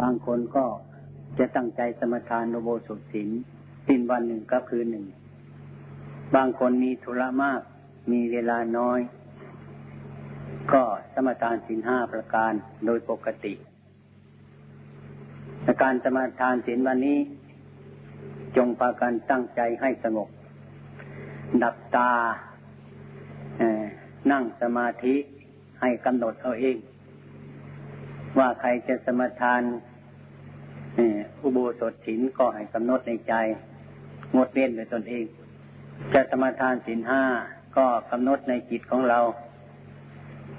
บางคนก็จะตั้งใจสมทานโนโบสุศีลสิ้นวันหนึ่งก็คือหนึ่ง บางคนมีธุระมาก มีเวลาน้อย ก็สมทานศีลห้าประการโดยปกติการสมาทานศีลวันนี้ จงพากันตั้งใจให้สงบ ดับตา นั่งสมาธิให้กำหนดเอาเอง ว่าใครจะสมทานอุโบสถศีลก็ให้กำหนดในใจ งดเว้นโดยตนเอง จะสมทานศีลห้าก็กำหนดในจิตของเรา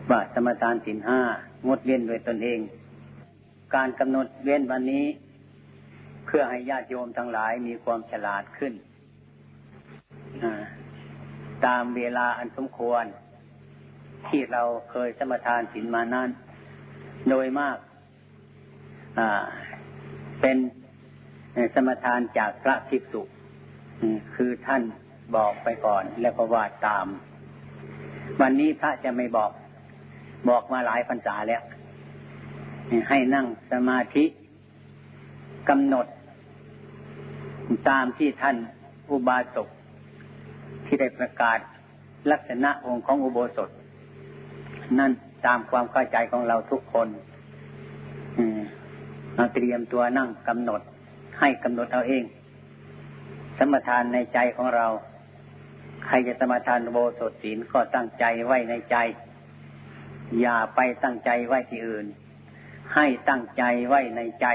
ว่าสมทานศีลห้างดเว้นโดยตนเอง การกำหนดเว้นวันนี้ เพื่อให้ญาติโยมทั้งหลายมีความฉลาดขึ้นตามเวลาอันสมควร ที่เราเคยสมทานศีลมานั้น โดยมากเป็นสมทานจากพระภิกษุคือท่านบอกไปก่อนแล้วก็ว่าตาม วันนี้พระจะไม่บอก บอกมาหลายพรรษาแล้ว ให้นั่งสมาธิกำหนด ตามที่ท่านอุบาสกที่ได้ประกาศลักษณะองค์ของอุโบสถ นั่น ตามความเข้าใจของเราทุกคนเราเตรียมตัวนั่งกำหนด ให้กำหนดเอาเอง สมทานในใจของเรา ใครจะสมทานโบสถศีลก็ตั้งใจไว้ในใจ อย่าไปตั้งใจไว้ที่อื่น ให้ตั้งใจไว้ในใจ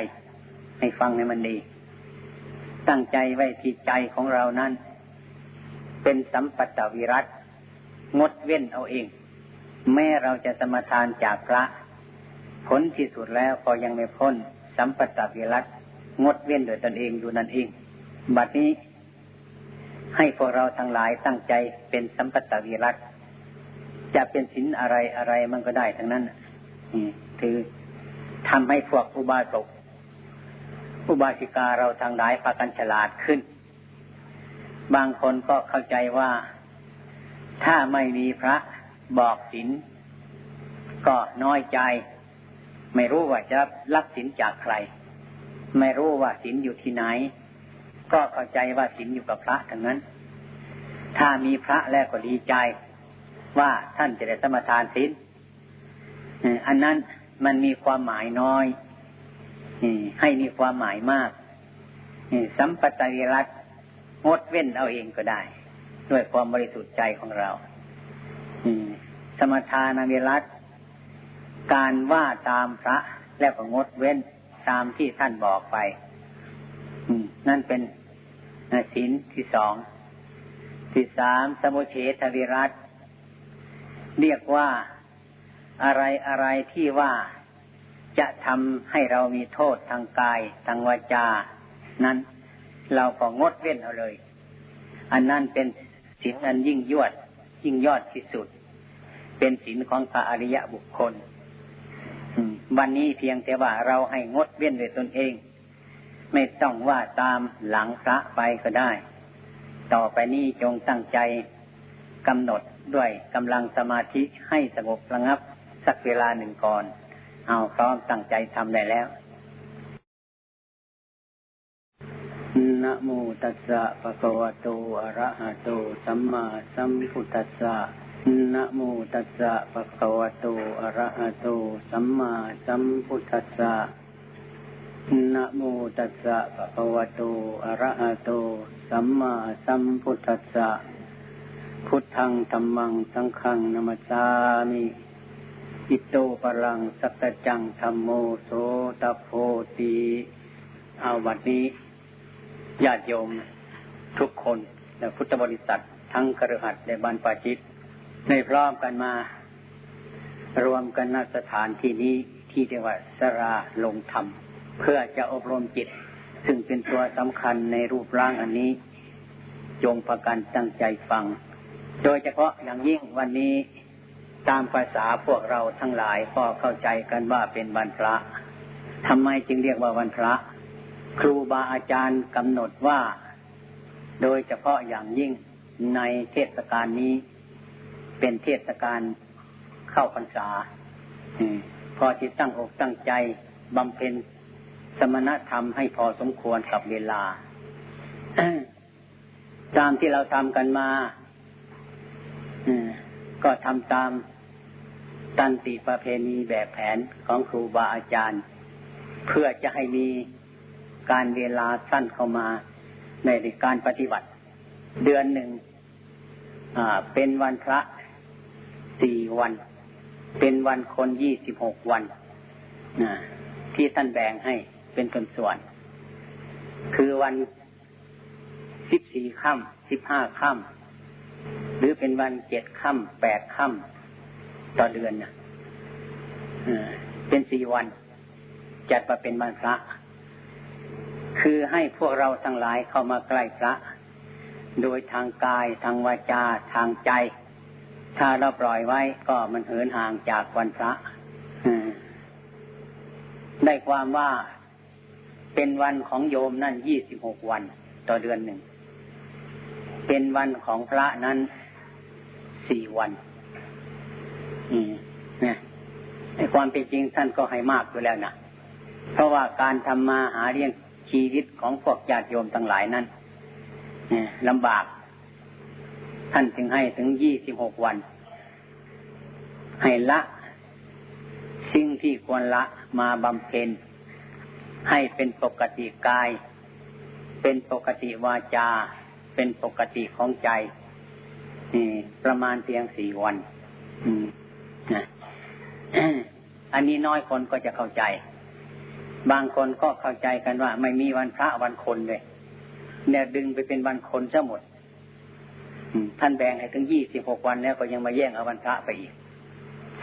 ให้ฟังให้มันดี ตั้งใจไว้ที่ใจของเรานั้น เป็นสัมปัตตวิรัตงดเว้นเอาเอง แม้เราจะสมทานจากพระ ผลที่สุดแล้วก็ยังไม่พ้น สัมปัตตวิรัตงดเว้นโดยตนเองอยู่นั่นเอง บัดนี้ให้พวกเราทั้งหลายตั้งใจเป็นสัมปัตตวิรัตจะเป็นสินอะไรอะไรมันก็ได้ทั้งนั้นถือทำให้พวกอุบาสกอุบาสิกาเราทางหลายพากันฉลาดขึ้น บางคนก็เข้าใจว่าถ้าไม่มีพระ บอกศีลก็น้อยใจ ไม่รู้ว่าจะรับศีลจากใคร ไม่รู้ว่าศีลอยู่ที่ไหน ก็เข้าใจว่าศีลอยู่กับพระทั้งนั้น ถ้ามีพระแล้วก็ดีใจ ว่าท่านจะได้สมทานศีลอันนั้นมันมีความหมายน้อยให้มีความหมายมากสัมปตวิรัตงดเว้นเอาเองก็ได้ ด้วยความบริสุทธิ์ใจของเรา สมทานวิรัตการว่าตามพระแล้วก็งดเว้นตามที่ท่านบอกไปนั่นเป็นศีลที่สองที่สามสมุเฉทวิรัตเรียกว่าอะไรอะไรที่ว่าจะทำให้เรามีโทษทางกายทางวาจา นั้นเราก็งดเว้นเอาเลย อันนั้นเป็นศีลอันยิ่งยวด ยิ่งยอดที่สุด เป็นศีลของพระอริยะบุคคลวันนี้เพียงแต่ว่าเราให้งดเว้นด้วยตนเอง ไม่ต้องว่าตามหลังพระไปก็ได้ ต่อไปนี้จงตั้งใจกำหนดด้วยกำลังสมาธิให้สงบระงับสักเวลาหนึ่งก่อน เอาพร้อมตั้งใจทำได้แล้ว นะโมตัสสะภะคะวะโตอะระหะโตสัมมาสัมพุทธัสสะนะโมตัสสะภะคะวะโตอะระหะโตสัมมาสัมพุทธัสสะนะโมตัสสะภะคะวะโตอะระหะโตสัมมาสัมพุทธัสสะพุทธังธรรมังสังฆังนัมสามิอิโตปรังสัตจังธรรมโมโสตโพตีเอาวันนี้ ญาติโยมทุกคนและพุทธบริษัททั้งกระหัสในบันปาจิตในพร้อมกันมารวมกันณสถานที่นี้ที่เรียกว่าสราลงธรรม เพื่อจะอบรมจิต ซึ่งเป็นตัวสำคัญในรูปร่างอันนี้ จงประกันตั้งใจฟัง โดยเฉพาะอย่างยิ่งวันนี้ตามภาษาพวกเราทั้งหลายก็เข้าใจกันว่าเป็นวันพระทำไมจึงเรียกว่าวันพระ ครูบาอาจารย์กำหนดว่า โดยเฉพาะอย่างยิ่งในเทศกาลนี้ เป็นเทศกาลเข้าพรรษาพอที่ตั้งอกตั้งใจบำเพ็ญสมณธรรมให้พอสมควรกับเวลา ตามที่เราทำกันมาก็ทำตามตันติประเพณีแบบแผนของครูบาอาจารย์ เพื่อจะให้มี การเวลาสั้นเข้ามาในการปฏิบัติ เดือนหนึ่งเป็นวันพระสี่วัน เป็นวันคนยี่สิบหกวันที่ท่านแบ่งให้เป็นส่วนส่วน คือวันสิบสี่ค่ำสิบห้าค่ำหรือเป็นวันเจ็ดค่ำแปดค่ำต่อเดือนนะเป็นสี่วัน จัดมาเป็นวันพระ คือให้พวกเราทั้งหลายเข้ามาใกล้พระ โดยทางกายทางวาจาทางใจ ถ้าเราปล่อยไว้ก็มันเหินห่างจากวันพระได้ความว่าเป็นวันของโยมนั่นยี่สิบหกวันต่อเดือนหนึ่ง เป็นวันของพระนั้นสี่วันอืมเนี่ยในความเป็นจริงท่านก็ให้มากอยู่แล้วนะเพราะว่าการทำมาหาเลี้ยง ชีวิตของพวกญาติโยมทั้งหลายนั้นลำบาก ท่านจึงให้ถึงยี่สิบหกวัน ให้ละ สิ่งที่ควรละมาบำเพ็ญ ให้เป็นปกติกาย เป็นปกติวาจา เป็นปกติของใจประมาณเพียงสี่วันอันนี้น้อยคนก็จะเข้าใจ บางคนก็เข้าใจกันว่า ไม่มีวันพระวันคนเลยเนี่ยดึงไปเป็นวันคนซะหมดท่านแบ่งให้ถึงยี่สิบหกวันแล้วก็ยังมาแย่งเอาวันพระไปอีก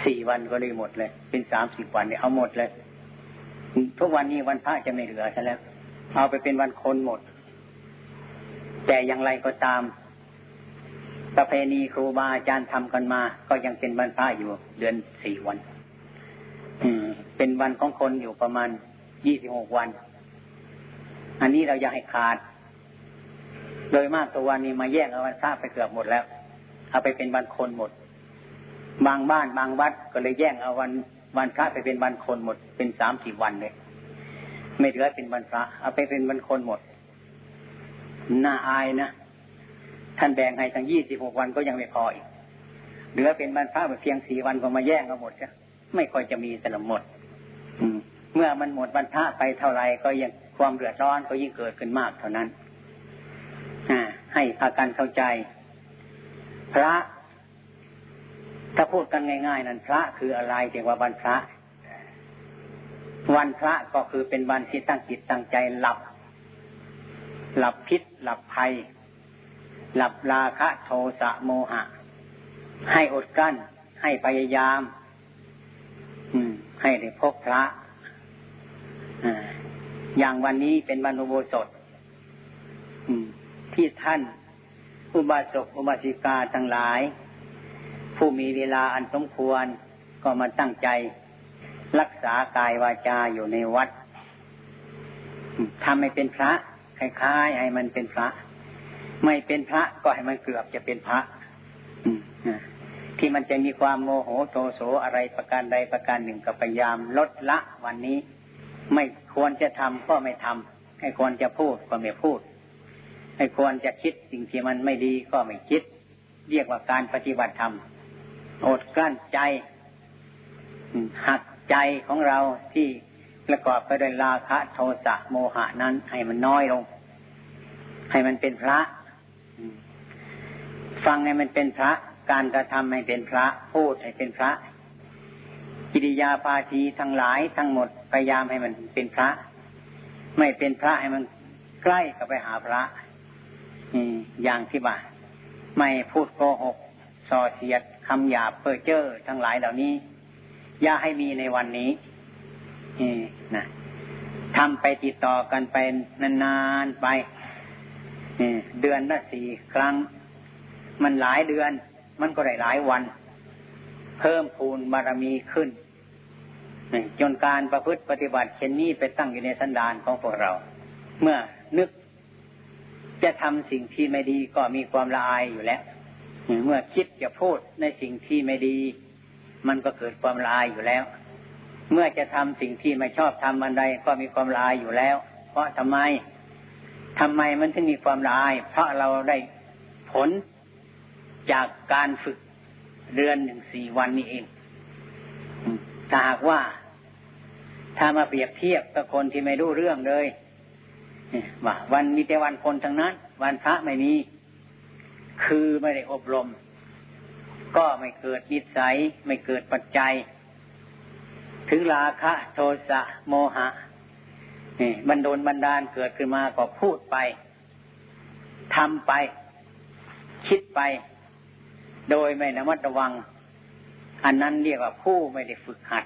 สี่วันก็เลยหมดเลย เป็นสามสิบวันเนี่ยเอาหมดเลยทุกวันนี้วันพระจะไม่เหลือใช่แล้ว เอาไปเป็นวันคนหมด แต่อย่างไรก็ตามประเพณีครูบาอาจารย์ทำกันมา ก็ยังเป็นวันพระอยู่ เดือนสี่วัน อืม เป็นวันของคนอยู่ประมาณ ยี่สิบหกวัน อันนี้เราอยากให้ขาด โดยมากตัววันนี้มาแยกเอาวันพระไปเกือบหมดแล้ว เอาไปเป็นวันคนหมด บางบ้านบางวัดก็เลยแย่งเอาวันวันพระไปเป็นวันคนหมด เป็นสามสี่วันเลย ไม่เหลือเป็นวันพระ เอาไปเป็นวันคนหมด น่าอายนะ ท่านแบ่งให้ทั้งยี่สิบหกวันก็ยังไม่พออีก เหลือเป็นวันพระเพียงสี่วันก็มาแย่งกันหมดจ้ะไม่ค่อยจะมีแต่ละหมด อืม เมื่อมันหมดวันพระไปเท่าไรก็ยังความเดือดร้อนก็ยิ่งเกิดขึ้นมากเท่านั้นให้พากันเข้าใจ พระถ้าพูดกันง่าย ๆ นั้นพระคืออะไรเรียกว่าวันพระ วันพระก็คือเป็นวันที่ตั้งจิตตั้งใจหลับ หลับพิษ หลับภัย หลับราคะโทสะโมหะ ให้อดกั้น ให้พยายาม อืม ให้ได้พบพระ อย่างวันนี้เป็นวันอุโบสถที่ท่าน อุบาสกอุบาสิกาทั้งหลาย ผู้มีเวลาอันสมควรก็มาตั้งใจ รักษากายวาจาอยู่ในวัดทำให้เป็นพระคล้ายๆให้มันเป็นพระ ไม่เป็นพระก็ให้มันเกือบจะเป็นพระที่มันจะมีความโมโหโทโสอะไรประการใดประการหนึ่งก็พยายามลดละวันนี้ ไม่ควรจะทำก็ไม่ทำให้ควรจะพูดก็ไม่พูดให้ควรจะคิดสิ่งที่มันไม่ดีก็ไม่คิด เรียกว่าการปฏิบัติธรรมอดกลั้นใจหักใจของเราที่ประกอบไปด้วยราคะโทสะโมหะนั้น ให้มันน้อยลง ให้มันเป็นพระ ฟังให้มันเป็นพระ การกระทำให้เป็นพระ พูดให้เป็นพระ กิริยาภาทีทั้งหลายทั้งหมดพยายามให้มันเป็นพระ ไม่เป็นพระให้มันใกล้กับไปหาพระอย่างที่ว่าไม่พูดโกหกส่อเสียดคำหยาบเพ้อเจ้อทั้งหลายเหล่านี้ อย่าให้มีในวันนี้นะทำไปติดต่อกันไปนานๆไปเดือนละสี่ครั้ง มันหลายเดือน มันก็ได้หลายวัน เพิ่มพูนบารมีขึ้น จนการประพฤติปฏิบัติเช่นนี้ไปตั้งอยู่ในสันดานของพวกเรา เมื่อนึกจะทำสิ่งที่ไม่ดีก็มีความละอายอยู่แล้ว เมื่อคิดจะพูดในสิ่งที่ไม่ดี มันก็เกิดความลายอยู่แล้ว เมื่อจะทำสิ่งที่ไม่ชอบทำอันใดก็มีความละอายอยู่แล้ว เพราะทำไมทำไมมันถึงมีความละอาย เพราะเราได้ผลจากการฝึกเดือนหนึ่งสี่วันนี้เอง ถ้าหากว่า ถ้ามาเปรียบเทียบกับคนที่ไม่รู้เรื่องเลยว่าวันมีแต่วันคนทั้งนั้น วันพระไม่มี คือไม่ได้อบรม ก็ไม่เกิดนิสัย ไม่เกิดปัจจัย ถึงราคะโทสะโมหะนี่บันโดลบันดาลเกิดขึ้นมาก็พูดไปทำไป คิดไป โดยไม่ระมัดระวัง อันนั้นเรียกว่าผู้ไม่ได้ฝึกหัด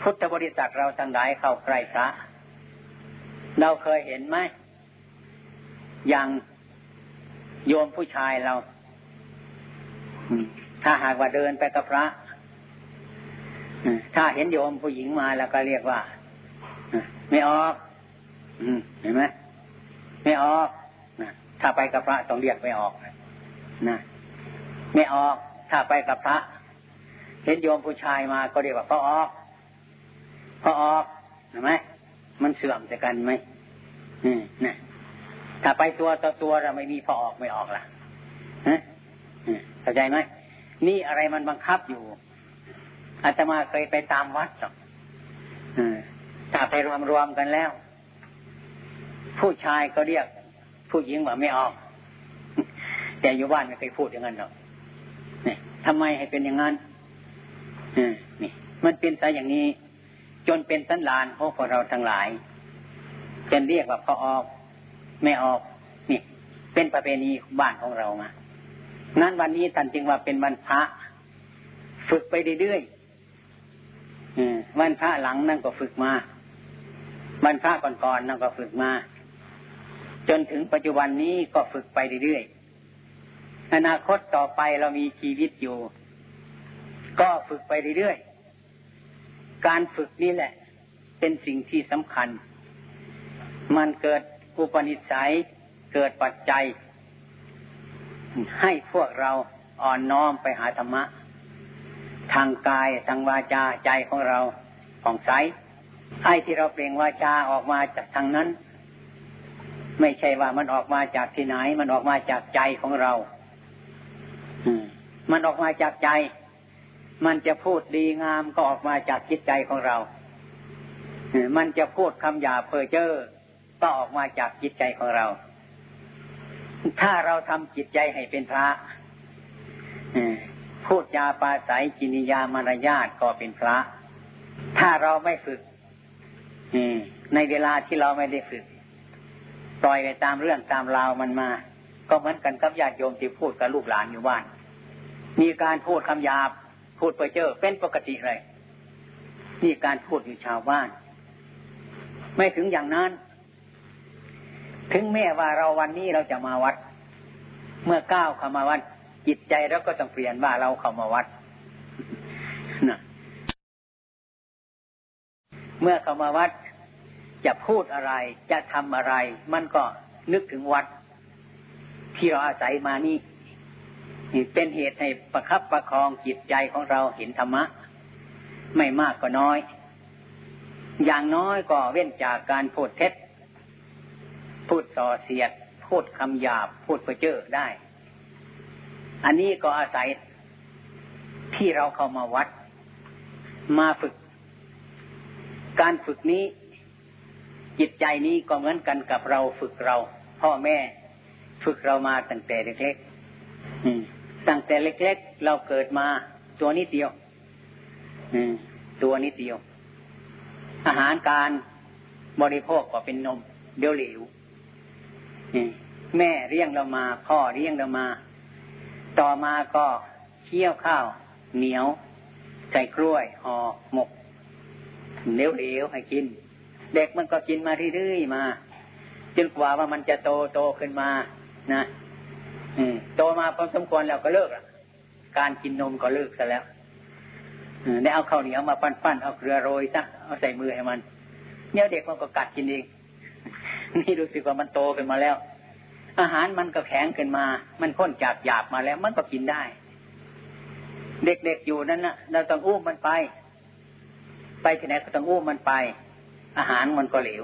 พุทธบริษัทเราทั้งหลายเข้าใกล้พระ เราเคยเห็นไหมอย่างโยมผู้ชายเราถ้าหากว่าเดินไปกับพระถ้าเห็นโยมผู้หญิงมาแล้วก็เรียกว่าไม่ออกเห็นไหมไม่ออกถ้าไปกับพระต้องเรียกไม่ออกนะไม่ออก ถ้าไปกับพระ เห็นโยมผู้ชายมาก็เรียกว่าพ่อออกพ่อออกเห็นไหมมันเสื่อมจากกันไหมนี่นะถ้าไปตัวต่อตัวเราไม่มีพอออกไม่ออกล่ะฮะเข้าใจไหมนี่อะไรมันบังคับอยู่อาตมาเคยไปตามวัดหรอกถ้าไปรวมรวมกันแล้ว ผู้ชายก็เรียก ผู้หญิงว่าไม่ออก แต่อยู่บ้านไม่เคยพูดอย่างนั้นหรอกนี่ทำไมให้เป็นอย่างนั้น นี่ มันเป็นซะอย่างนี้ จนเป็นสันลานของพวกเราทั้งหลายจะเรียกว่าพอออกไม่ออกนี่ เป็นประเพณีบ้านของเรามานั้นวันนี้ท่านจึงว่าเป็นวันพระ ฝึกไปเรื่อยๆวันพระหลังนั่นก็ฝึกมาวันพระก่อนๆนั่นก็ฝึกมา จนถึงปัจจุบันนี้ก็ฝึกไปเรื่อยๆอนาคตต่อไปเรามีชีวิตอยู่ ก็ฝึกไปเรื่อยๆ การฝึกนี่แหละ เป็นสิ่งที่สำคัญ มันเกิดอุปนิสัย เกิดปัจจัย ให้พวกเราอ่อนน้อมไปหาธรรมะ ทางกายทางวาจาใจของเราของใสไอ้ที่เราเปล่งวาจาออกมาจากทางนั้น ไม่ใช่ว่ามันออกมาจากที่ไหน มันออกมาจากใจของเรา มันออกมาจากใจ มันจะพูดดีงามก็ออกมาจากจิตใจของเรา มันจะพูดคำหยาเพ้อเจ้อก็ออกมาจากจิตใจของเรา ถ้าเราทำจิตใจให้เป็นพระพูดจาปาศัยจินิยามารยาทก็เป็นพระ ถ้าเราไม่ฝึกในเวลาที่เราไม่ได้ฝึกปล่อยไปตามเรื่องตามราวมันมา ก็เหมือนกันกับญาติโยมที่พูดกับลูกหลานอยู่บ้าน มีการพูดคำหยาบ พูดไปเจอเป็นปกติเลยนี่การพูดอยู่ชาวบ้าน ไม่ถึงอย่างนั้น ถึงแม้ว่าเราวันนี้เราจะมาวัด เมื่อก้าวเข้ามาวัด จิตใจเราก็ต้องเปลี่ยนว่าเราเข้ามาวัดนะเมื่อเข้ามาวัด จะพูดอะไร จะทำอะไร มันก็นึกถึงวัด ที่เราอาศัยมานี่ เป็นเหตุให้ประคับประคองจิตใจของเราเห็นธรรมะ ไม่มากก็น้อย อย่างน้อยก็เว้นจากการพูดเท็จ พูดส่อเสียด พูดคำหยาบ พูดเพ้อเจ้อได้ อันนี้ก็อาศัยที่เราเข้ามาวัด มาฝึก การฝึกนี้ จิตใจนี้ก็เหมือนกันกับเราฝึกเรา พ่อแม่ ฝึกเรามาตั้งแต่เล็กๆ ตั้งแต่เล็ก ๆ เราเกิดมา ตัวนิดเดียวตัวนิดเดียว อาหารการบริโภคก็เป็นนม เดียวเหลวแม่เลี้ยงเรามา พ่อเลี้ยงเรามา ต่อมาก็เคี่ยวข้าว เหนียว ใส่กล้วยห่อหมกเดียวเหลวให้กิน เด็กมันก็กินมาเรื่อยๆมา จนกว่าว่ามันจะโตโตขึ้นมา นะ โตมาพอสมควรแล้วก็เลิกละการกินนมก็เลิกซะแล้วได้เอาข้าวเหนียวมาปั้นๆเอาเกลือโรยซะเอาใส่มือให้มันเนี่ยเด็กมันก็กัดกินเองนี่รู้สึกว่ามันโตขึ้นมาแล้ว อาหารมันก็แข็งขึ้นมา มันพ้นจากหยาบมาแล้ว มันก็กินได้ เด็กๆอยู่นั่นนะเราต้องอุ้มมันไป ไปที่ไหนก็ต้องอุ้มมันไป อาหารมันก็เหลว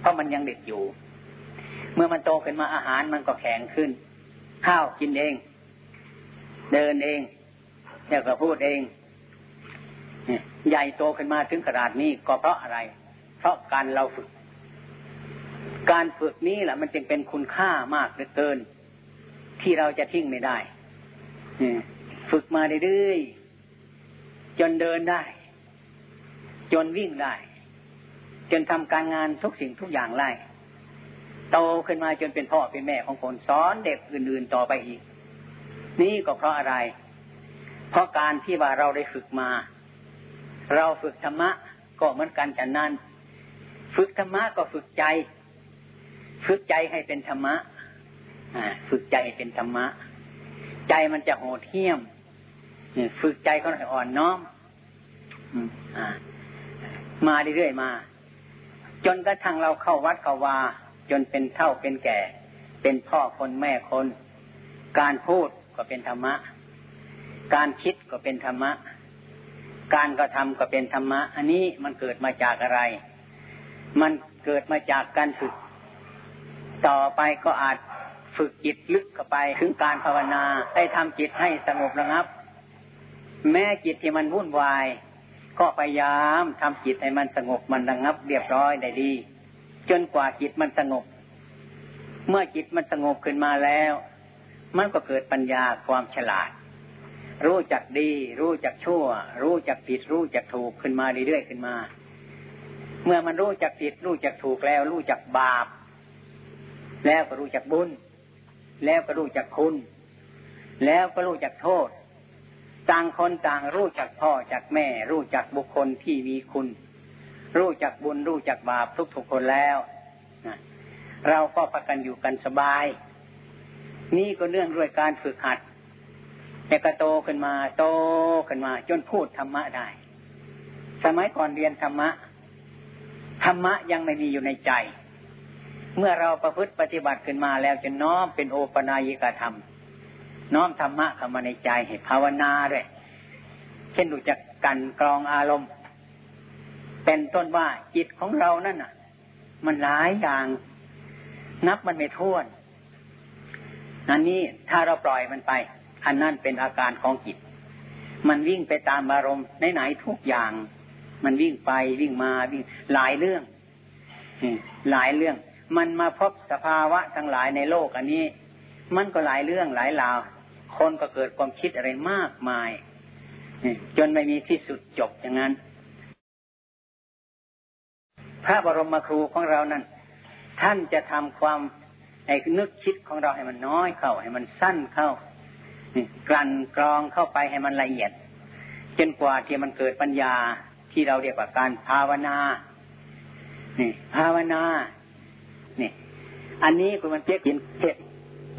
เพราะมันยังเด็กอยู่ เมื่อมันโตขึ้นมาอาหารมันก็แข็งขึ้น ข้าวกินเอง เดินเองแล้วก็พูดเองใหญ่โตขึ้นมาถึงขนาดนี้ก็เพราะอะไร เพราะการเราฝึก การฝึกนี้แหละมันจึงเป็นคุณค่ามากเหลือเกิน ที่เราจะทิ้งไม่ได้ฝึกมาเรื่อยๆจนเดินได้ จนวิ่งได้ จนทำการงานทุกสิ่งทุกอย่างไล่ โตขึ้นมาจนเป็นพ่อเป็นแม่ของคนสอนเด็กอื่นๆต่อไปอีก นี่ก็เพราะอะไร เพราะการที่ว่าเราได้ฝึกมา เราฝึกธรรมะก็เหมือนกันฉันนั้น ฝึกธรรมะก็ฝึกใจ ฝึกใจให้เป็นธรรมะฝึกใจให้เป็นธรรมะ ใจมันจะโหดเหี้ยมฝึกใจเขาให้อ่อนน้อมมาเรื่อยๆมา จนกระทั่งเราเข้าวัดเข้าวา จนเป็นเท่าเป็นแก่ เป็นพ่อคนแม่คน การพูดก็เป็นธรรมะ การคิดก็เป็นธรรมะ การกระทำก็เป็นธรรมะ อันนี้มันเกิดมาจากอะไร มันเกิดมาจากการฝึก ต่อไปก็อาจฝึกจิตลึกเข้าไปถึงการภาวนาได้ทำจิตให้สงบระงับ แม้จิตที่มันวุ่นวาย ก็พยายามทำจิตให้มันสงบมันระงับ เรียบร้อยได้ดี จนกว่าจิตมันสงบ เมื่อจิตมันสงบขึ้นมาแล้ว มันก็เกิดปัญญาความฉลาด รู้จักดี รู้จักชั่ว รู้จักผิด รู้จักถูกขึ้นมาเรื่อยๆขึ้นมา เมื่อมันรู้จักผิด รู้จักถูกแล้ว รู้จักบาป แล้วก็รู้จักบุญ แล้วก็รู้จักคุณ แล้วก็รู้จักโทษ ต่างคนต่างรู้จักพ่อจากแม่ รู้จักบุคคลที่มีคุณ รู้จักบุญรู้จักบาปทุกทุกคนแล้วเราก็พักกันอยู่กันสบาย นี่ก็เรื่องด้วยการฝึกหัด แต่ก็โตขึ้นมา โตขึ้นมา จนพูดธรรมะได้ สมัยก่อนเรียนธรรมะ ธรรมะยังไม่มีอยู่ในใจ เมื่อเราประพฤติปฏิบัติขึ้นมาแล้วจะน้อมเป็นโอปนายิกธรรม น้อมธรรมะเข้ามาในใจให้ภาวนาด้วย เช่นรู้จักกันกรองอารมณ์ เป็นต้นว่าจิตของเรานั่นน่ะ มันหลายอย่างนับมันไม่ท้วนอันนี้ถ้าเราปล่อยมันไป อันนั้นเป็นอาการของจิต มันวิ่งไปตามอารมณ์ไหนๆทุกอย่าง มันวิ่งไปวิ่งมาวิ่งหลายเรื่องหลายเรื่อง มันมาพบสภาวะทั้งหลายในโลกอันนี้ มันก็หลายเรื่องหลายราว คนก็เกิดความคิดอะไรมากมายจนไม่มีที่สุดจบอย่างนั้น พระบรมครูของเรานั้น ท่านจะทำความไอ้นึกคิดของเราให้มันน้อยเข้า ให้มันสั้นเข้า กลั่นกรองเข้าไปให้มันละเอียดจนกว่าที่มันเกิดปัญญาที่เราเรียกว่าการภาวนา นี่ภาวนา นี่ อันนี้คุณมันเจ๊กินเผ็ด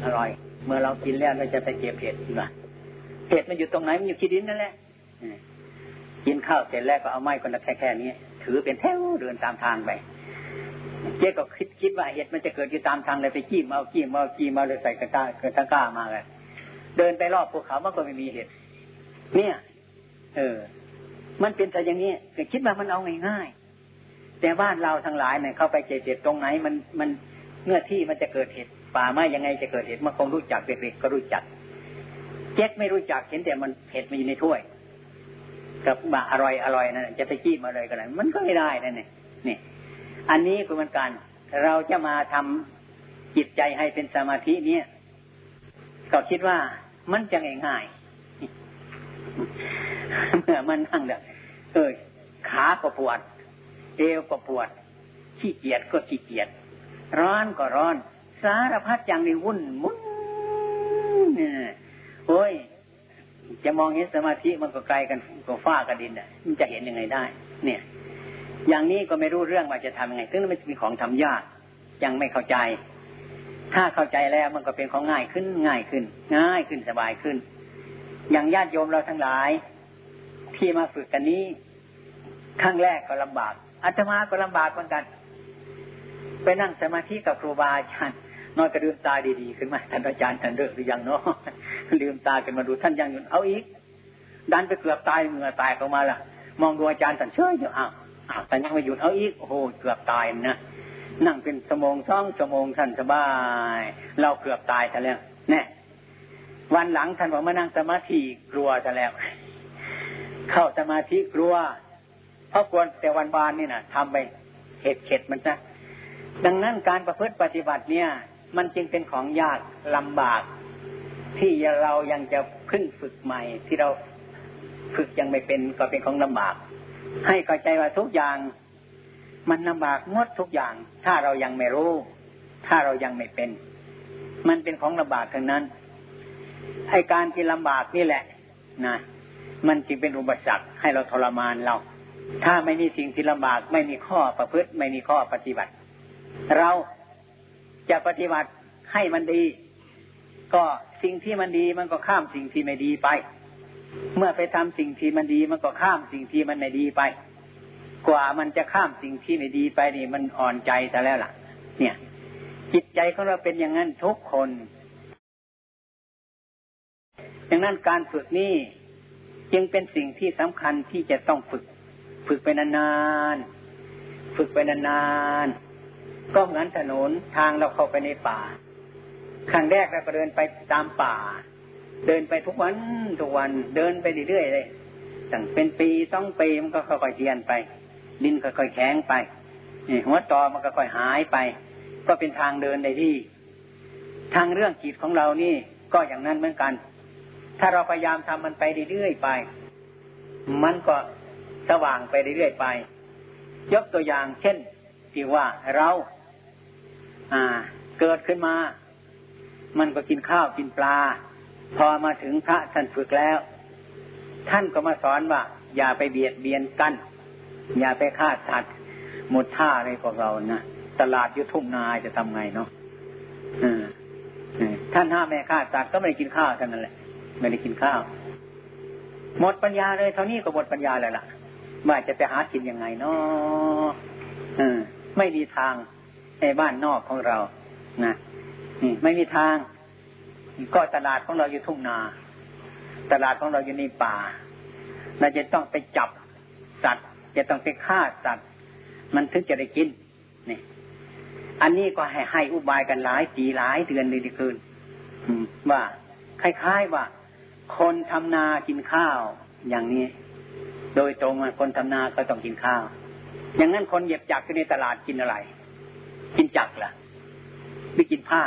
อร่อย เมื่อเรากินแล้วเราจะไปเก็บเผ็ดนะเผ็ดมันอยู่ตรงไหนมันอยู่ที่ดินนั่นแหละกินข้าวเสร็จแล้วก็เอาไม้คนละแค่แค่นี้ ถือเป็นแถวเดินตามทางไปเจ๊ก็คิดคิดว่าเห็ดมันจะเกิดอยู่ตามทางเลยไปขี้มาเอาขี้มาเอาขี้มาเลยใส่กระตาเกิดตะก้ามาเลยเดินไปรอบภูเขามันก็ไม่มีเห็ดเนี่ย เออ มันเป็นแต่อย่างนี้แต่คิดว่ามันเอาง่ายๆแต่บ้านเราทั้งหลายเนี่ยเข้าไปเจ็ดตรงไหน มันมันเมื่อที่มันจะเกิดเห็ดป่าไม้ยังไงจะเกิดเห็ดมันคงรู้จักเด็กๆก็รู้จักเจ๊กไม่รู้จักเห็นแต่มันเห็ดมันอยู่ในถ้วย กับบะอร่อยอร่อยนั่นจะไปจี้มาเลยก็ได้มันก็ไม่ได้นั่นนี่นี่ อันนี้คือมันการเราจะมาทำจิตใจให้เป็นสมาธิเนี่ยก็คิดว่ามันจะง่ายๆเมื่อมันนั่งเด้อเออขาก็ปวด เอวก็ปวด ขี้เกียจก็ขี้เกียจร้อนก็ร้อน สารพัดอย่างในวุ่นมุนเนี่ยโอ้ย จะมองเห็นสมาธิมันก็ไกลกันก็ฟ้ากับดินอะมันจะเห็นยังไงได้ เนี่ย อย่างนี้ก็ไม่รู้เรื่องว่าจะทำยังไงซึ่งมันมีของทำยากยังไม่เข้าใจ ถ้าเข้าใจแล้วมันก็เป็นของง่ายขึ้นง่ายขึ้น ง่ายขึ้นสบายขึ้น อย่างญาติโยมเราทั้งหลาย ที่มาฝึกกันนี้ครั้งแรกก็ลำบากอาตมาก็ลำบากเหมือนกัน ไปนั่งสมาธิกับครูบาอาจารย์นอนกระลืมตาดีๆ ขึ้นมาท่านอาจารย์ท่านเลิกหรือยังเนาะ ลืมตาขึ้นมาดูท่านยังอยู่เอาอีก ดันไปเกือบตายเมื่อตายออกมาล่ะ มองดูอาจารย์สันเชื่อยู่อ้าวอ้าวแต่ยังไม่หยุดเอาอีกโอ้โหเกือบตายนะนั่งเป็นสมงสองสมงท่านสบาย เราเกือบตายซะแล้วแน่วันหลังท่านบอกมานั่งสมาธิกลัวซะแล้ว เข้าสมาธิกลัวเพราะควรแต่วันวานนี่นะทำไปเข็ดเข็ดมันซะดังนั้นการประพฤติปฏิบัติเนี่ย มันจึงเป็นของยากลำบาก ที่เรายังจะพึ่งฝึกใหม่ ที่เราฝึกยังไม่เป็นก็เป็นของลำบาก ให้เข้าใจว่าทุกอย่าง มันลำบากงดทุกอย่าง ถ้าเรายังไม่รู้ ถ้าเรายังไม่เป็น มันเป็นของลำบากทั้งนั้นไอการที่ลำบากนี่แหละนะมันจึงเป็นอุปสรรคให้เราทรมานเรา ถ้าไม่มีสิ่งที่ลำบาก ไม่มีข้อประพฤติ ไม่มีข้อปฏิบัติ เราจะปฏิบัติให้มันดี ก็สิ่งที่มันดีมันก็ข้ามสิ่งที่ไม่ดีไป เมื่อไปทำสิ่งที่มันดีมันก็ข้ามสิ่งที่มันไม่ดีไป กว่ามันจะข้ามสิ่งที่ไม่ดีไปนี่มันอ่อนใจซะแล้วล่ะ เนี่ย จิตใจของเราเป็นอย่างนั้นทุกคนดังนั้นการฝึกนี่จึงเป็นสิ่งที่สำคัญที่จะต้องฝึก ฝึกไปนานๆฝึกไปนานๆก็เหมือนถนนทางเราเข้าไปในป่า ครั้งแรกเราก็เดินไปตามป่า เดินไปทุกวันทุกวันเดินไปเรื่อยๆเลยตั้งเป็นปีต้องปีมันก็ค่อยๆเทียนไปดินค่อยๆแข็งไปหัวตอมันก็ค่อยหายไป ก็เป็นทางเดินในที่ ทางเรื่องจิตของเรานี่ก็อย่างนั้นเหมือนกัน ถ้าเราพยายามทำมันไปเรื่อยๆไป มันก็สว่างไปเรื่อยๆไป ยกตัวอย่างเช่นที่ว่าเรา อ่า เกิดขึ้นมา มันก็กินข้าวกินปลา พอมาถึงพระท่านฝึกแล้ว ท่านก็มาสอนว่า อย่าไปเบียดเบียนกัน อย่าไปฆ่าสัตว์หมดท่าอะไรพวกเรานะตลาดยุทุ่งนาจะทำไงเนาะท่านห้ามไม่ฆ่าสัตว์ก็ไม่ได้กินข้าวท่านนั่นแหละไม่ได้กินข้าว หมดปัญญาเลยเท่านี้ก็หมดปัญญาเลยล่ะว่าจะไปหากินยังไงเนาะไม่มีทางในบ้านนอกของเรา นะ นี่ไม่มีทาง ก็ตลาดของเราอยู่ทุ่งนา ตลาดของเราอยู่ในป่าเราจะต้องไปจับสัตว์ จะต้องไปฆ่าสัตว์ มันถึงจะได้กินนี่ อันนี้ก็ให้ให้อุบายกันหลายปีหลายเดือนเลยดีคืนว่าคล้ายๆว่า คนทำนากินข้าว อย่างนี้ โดยตรงคนทำนาก็ต้องกินข้าว อย่างนั้นคนเหยียบจักรในตลาดกินอะไร กินจักรล่ะไม่กินผ้า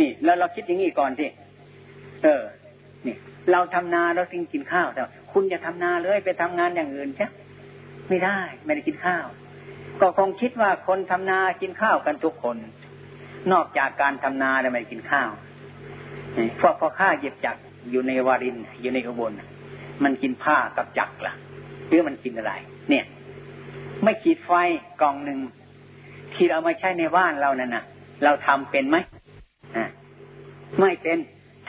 นี่แล้วเราคิดอย่างนี้ก่อนสิเออ นี่ เราทำนาเราจึงกินข้าวแต่คุณอย่าทำนาเลยไปทำงานอย่างอื่นใช่ไม่ได้ ไม่ได้กินข้าว ก็คงคิดว่าคนทำนากินข้าวกันทุกคน นอกจากการทำนาแล้วไม่กินข้าวพวกพ่อข้าเย็บจักอยู่ในวารินอยู่ในขบวนมันกินผ้ากับจักล่ะหรือมันกินอะไร เนี่ย ไม่ขีดไฟกล่องหนึ่งที่เรามาใช้ในบ้านเรานั่นนะ เราทำเป็นไหมไม่เป็น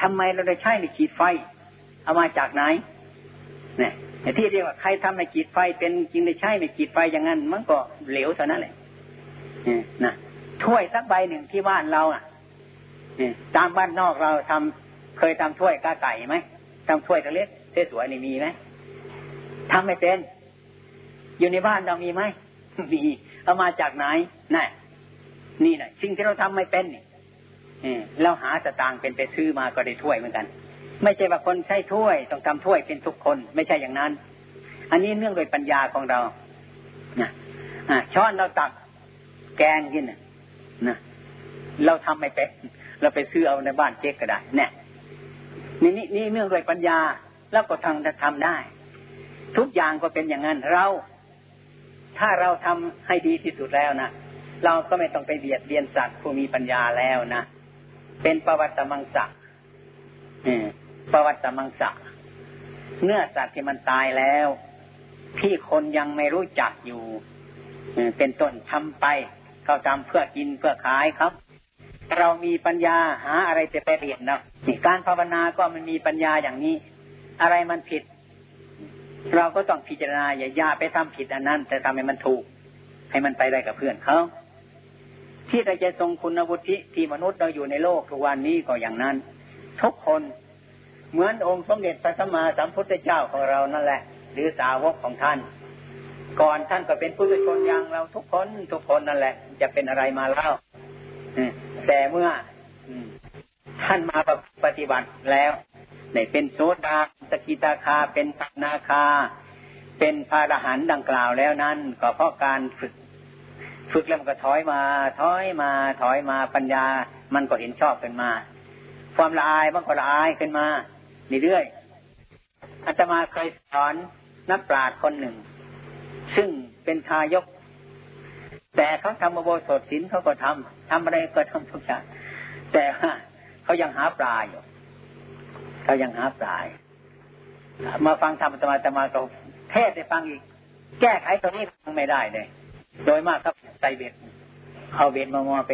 ทำไมเราได้ใช้ในขีดไฟ เอามาจากไหนเนี่ยที่เรียกว่าใครทำในขีดไฟเป็นจริงได้ใช้ในขีดไฟอย่างนั้น มันก็เหลวเท่านั้นแหละนะถ้วยสักใบหนึ่งที่บ้านเราอะตามบ้านนอกเราทำเคยทำถ้วยกาไก่ไหมทำถ้วยตะเล็กสวยๆนี่มีไหมทำไม่เป็น อยู่ในบ้านเรามีไหมมีเอามาจากไหนนั่น นี่นะสิ่งที่เราทำไม่เป็นนี่เราหาสตางค์เป็นไปซื้อมาก็ได้ถ้วยเหมือนกัน ไม่ใช่ว่าคนใช้ถ้วยต้องทำถ้วยเป็นทุกคน ไม่ใช่อย่างนั้น อันนี้เนื่องโดยปัญญาของเรานะช้อนเราตักแกงกินนะเราทำไม่เป็นเราไปซื้อเอาในบ้านเจ๊กก็ได้เนี่ยนี่นี่นี่เนื่องด้วยปัญญาแล้วก็ทางจะทำได้ ทุกอย่างก็เป็นอย่างนั้นเรา ถ้าเราทำให้ดีที่สุดแล้วนะ เราก็ไม่ต้องไปเบียดเบียนสัตว์ผู้มีปัญญาแล้วนะเป็นประวัติมังสะประวัติมังสะเนื้อสัตว์ที่มันตายแล้ว ที่คนยังไม่รู้จักอยู่เป็นต้นทำไป เขาทำเพื่อกินเพื่อขายครับ เรามีปัญญาหาอะไรจะไปเรียนเนาะการภาวนาก็มันมีปัญญาอย่างนี้ อะไรมันผิด เราก็ต้องพิจารณาอย่าย่าไปทำผิดอันนั้น แต่ทำให้มันถูก ให้มันไปได้กับเพื่อนเขา ที่เราจะทรงคุณวุฒิที่มนุษย์เราอยู่ในโลกทุกวันนี้ก็อย่างนั้น ทุกคนเหมือนองค์สมเด็จพระสัมมาสัมพุทธเจ้าของเรานั่นแหละ หรือสาวกของท่าน ก่อนท่านก็เป็นผู้ชนอย่างเราทุกคนทุกคนนั่นแหละ จะเป็นอะไรมาเล่าแต่เมื่อท่านมาปฏิบัติแล้วในเป็นโสดาสกิตาคาเป็นปันาคา เป็นพระอรหันต์ดังกล่าวแล้วนั้น ก็เพราะการฝึก ฝึกแล้วมันก็ถอยมา ถอยมา ถอยมาปัญญา มันก็เห็นชอบขึ้นมา ความละอายมันก็ละอายขึ้นมาเรื่อยๆอาตมาเคยสอนนักปราชญ์คนหนึ่ง ซึ่งเป็นทายก แต่เขาทำโบสถศิลเขาก็ทำทำอะไรก็ทำทุกอย่างแต่เขายังหาปลาอยู่เขายังหาปลายมาฟังธรรมตมาตมาก็เทศได้ฟังอีก แก้ไขตรงนี้ฟังไม่ได้เลย โดยมากครับใส่เบ็ดเอาเบ็ดมามอไป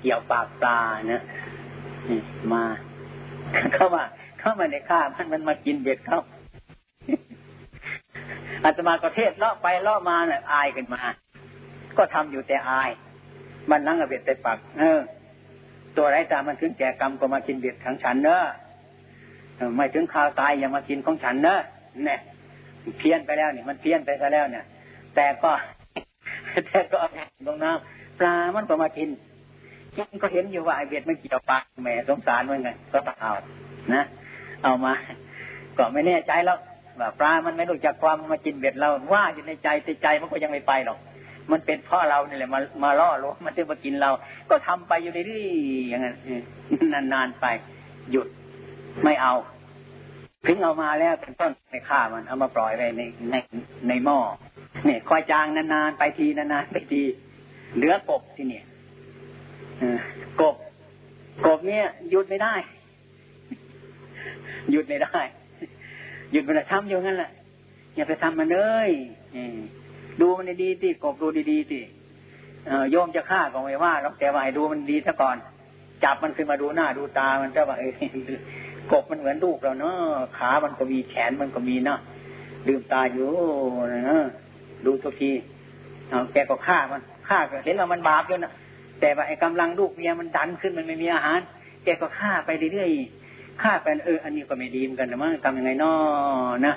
เกี่ยวปากปลานะมาเข้ามาเข้ามาในข้ามันมันมากินเบ็ดเขาอาตมาก็เทศเลาะไปเลาะมาเนี่ยอายขึ้นมา ก็ทำอยู่แต่อาย มันนั่งเอาเบ็ดไปปักเออ ตัวไรตามันถึงแก่กรรมก็มากินเบ็ดของฉันเนอะไม่ถึงข่าวตายอย่ามากินของฉันเนอะเนี่ยเพี้ยนไปแล้วเนี่ยมันเพี้ยนไปซะแล้วเนี่ย แต่ก็ แต่ก็เอาลงน้ำปลามันก็มากินกินก็เห็นอยู่ว่าไอเบ็ดมันเกี่ยวปากแหมสงสารมันไงก็ต้องเอานะ เอามา ก็ไม่แน่ใจแล้วว่าปลามันไม่รู้จักความมากินเบ็ดเราว่าอยู่ในใจแต่ใจมันก็ยังไม่ไปหรอกมันเป็นพ่อเราเนี่ยแหละมามาล่อลวงมันจะมากินเรา ก็ทำไปอยู่เรื่อยๆอย่างนั้นนานๆไป หยุดไม่เอาถึงเอามาแล้วเป็นต้นไม่ฆ่ามันเอามาปล่อยไว้ในในในหม้อ เนี่ยคอยจางนานๆไปทีนานๆไปทีเหลือกบที่เนี่ยกบกบเนี่ยหยุดไม่ได้ หยุดไม่ได้ หยุดมันจะทำอยู่งั้นแหละอย่าไปทำมันเลยดูมันดีๆที่กบดูดีๆที่โยมจะฆ่าก็ไม่ว่าหรอกแต่ว่าให้ดูมันดีซะก่อน จับมันขึ้นมาดูหน้าดูตามันจะว่าเออกบมันเหมือนลูกเราเนาะขามันก็มีแขนมันก็มีเนาะลืมตาอยู่นะ ดูทุกทีเอาแกก็ฆ่ามันฆ่าก็เห็นว่ามันบาปอยู่นะแต่ว่าไอ้กำลังลูกเมียมันดันขึ้นมันไม่มีอาหาร แกก็ฆ่าไปเรื่อยๆฆ่าไปเอออันนี้ก็ไม่ดีเหมือนกันนะมั้งทำยังไงนาะนะ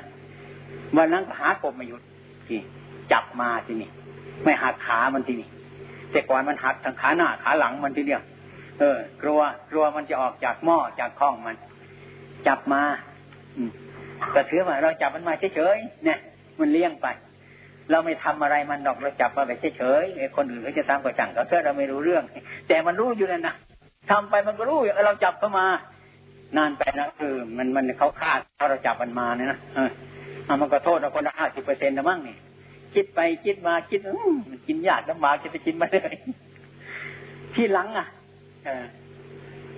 วันนั้นหากบมาหยุดที่จับมาที่นี่ไม่หักขามันที่นี่แต่ก่อนมันหักทางขาหน้าขาหลังมันทีเดียวเออ กลัวกลัวมันจะออกจากหม้อจากข้องมัน จับมา อืมก็ถือว่าเราจับมันมาเฉยๆเนี่ยมันเลี้ยงไป เราไม่ทำอะไรมันดอกเราจับมาแบบเฉยๆคนอื่นเขาจะทำก็จังก็เพื่อเราไม่รู้เรื่อง แต่มันรู้อยู่นั่นนะทำไปมันก็รู้เราจับเข้ามานานไปนะคือมันมันเขาคาดถ้าเราจับมันมาเนี่ยนะเออมันก็โทษเราคนละห้าสิบเปอร์เซ็นต์นะมั้งนี่คิดไปคิดมาคิดมันกินยากลำบากจะไปกินมาเลยที่หลังอะเออ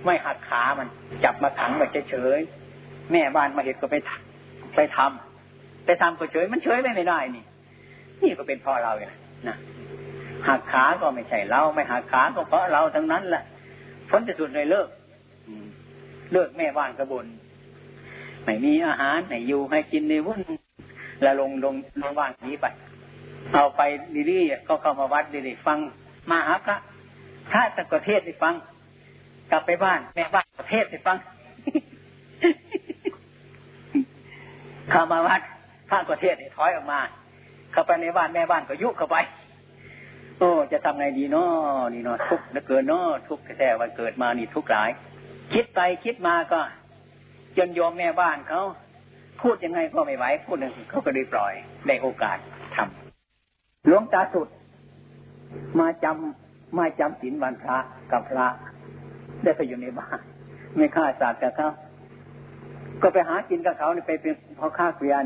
ไม่หักขามัน จับมาขังแบบเฉยๆแม่บ้านมาเห็นก็ไปไปทำไปทำก็เฉยมันเฉยไม่ได้นี่ นี่ก็เป็นพ่อเราอย่างนะหักขาก็ไม่ใช่เราไม่หักขาก็เพราะเราทั้งนั้นแหละผลที่สุดเลยเลิกเลิกแม่บ้านกระบนไม่มีอาหารไม่อยู่ให้กินในวุ่นแล้วลงลงลงบ้านนี้ไป เอาไปดีๆก็เข้ามาวัดดีๆฟังมาหาพระถ้าตะกเทศได้ฟัง กลับไปบ้านแม่บ้านประเทศให้ฟังเข้ามาวัดข้างประเทศให้ถอยออกมา เข้าไปในบ้านแม่บ้านก็ยุเข้าไป โอ้จะทำไงดีเนาะนี่เนาะทุกข์เหลือเกินเนาะทุกข์แท้วันเกิดมานี่ทุกข์หลาย คิดไปคิดมาก็ จนโยมแม่บ้านเขาพูดยังไงก็ไม่ไหวพูดหนึ่งเขาก็ได้ปล่อยได้โอกาสทำหลวงตาสุด มาจำมาจำศีลวันพระกับพระ ได้ไปอยู่ในบ้าน ไม่ฆ่าสัตว์กับเขาก็ไปหากินกับเขาไปเป็นพ่อค้าเกวียน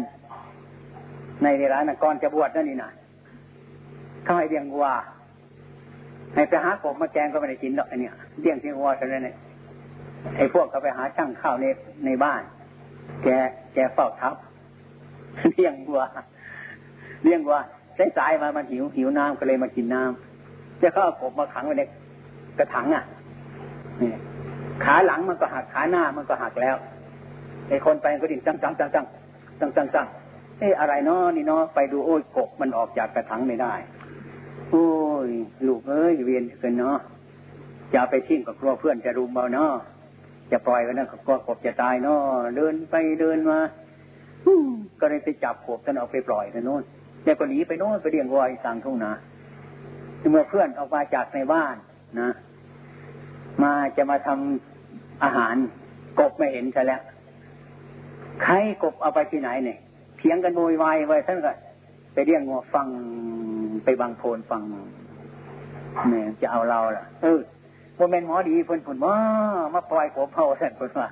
ในร้านะก่อนจะบวชนั่นนี่นะเขาให้เลี้ยงวัวให้ไปหากบมาแกงก็ไม่ได้กินหรอกอันนี้ยเลี้ยงเพียงวัวเท่านั้นเองไอ้พวกเขาไปหาช่างข้าวในในบ้าน แกแกเฝ้าทับเลี้ยงวัวเลี้ยงวัวสายๆมามันหิวหิวน้ำก็เลยมากินน้ำจะเขาเอากบมาขังไว้ในกระถังอะขาหลังมันก็หักขาหน้ามันก็หักแล้วไอ้คนไปก็ดิ่งจังจังจังจังจังจังจัง เอ้อะไรเนาะนี่เนาะไปดูโอ้ยกบมันออกจากกระถังไม่ได้ โอ้ยลูกเอ้ยเวียนเกินเนาะจะไปทิ้งกับครัวเพื่อนจะรุมเบาเนาะจะปล่อยไว้นั่นก็กบจะตายเนาะเดินไปเดินมาก็เลยไปจับกบท่านเอาไปปล่อยไปโน่นแล้วก็หนีไปโน่นไปเลี้ยงวัวสั่งทุ่งนาเมื่อเพื่อนออกมาจากในบ้านนะ มาจะมาทำอาหารกบไม่เห็นซะแล้วใครกบเอาไปที่ไหนเนี่ย ถียงกันโวยวายไว้ท่านก็ไปเรียกงัวฟังไปบางโพนฟังเนี่ยจะเอาเราล่ะ เออโมเมนหมอดีเพิ่นผลว่ามาปล่อยกบเผาท่านคนว่า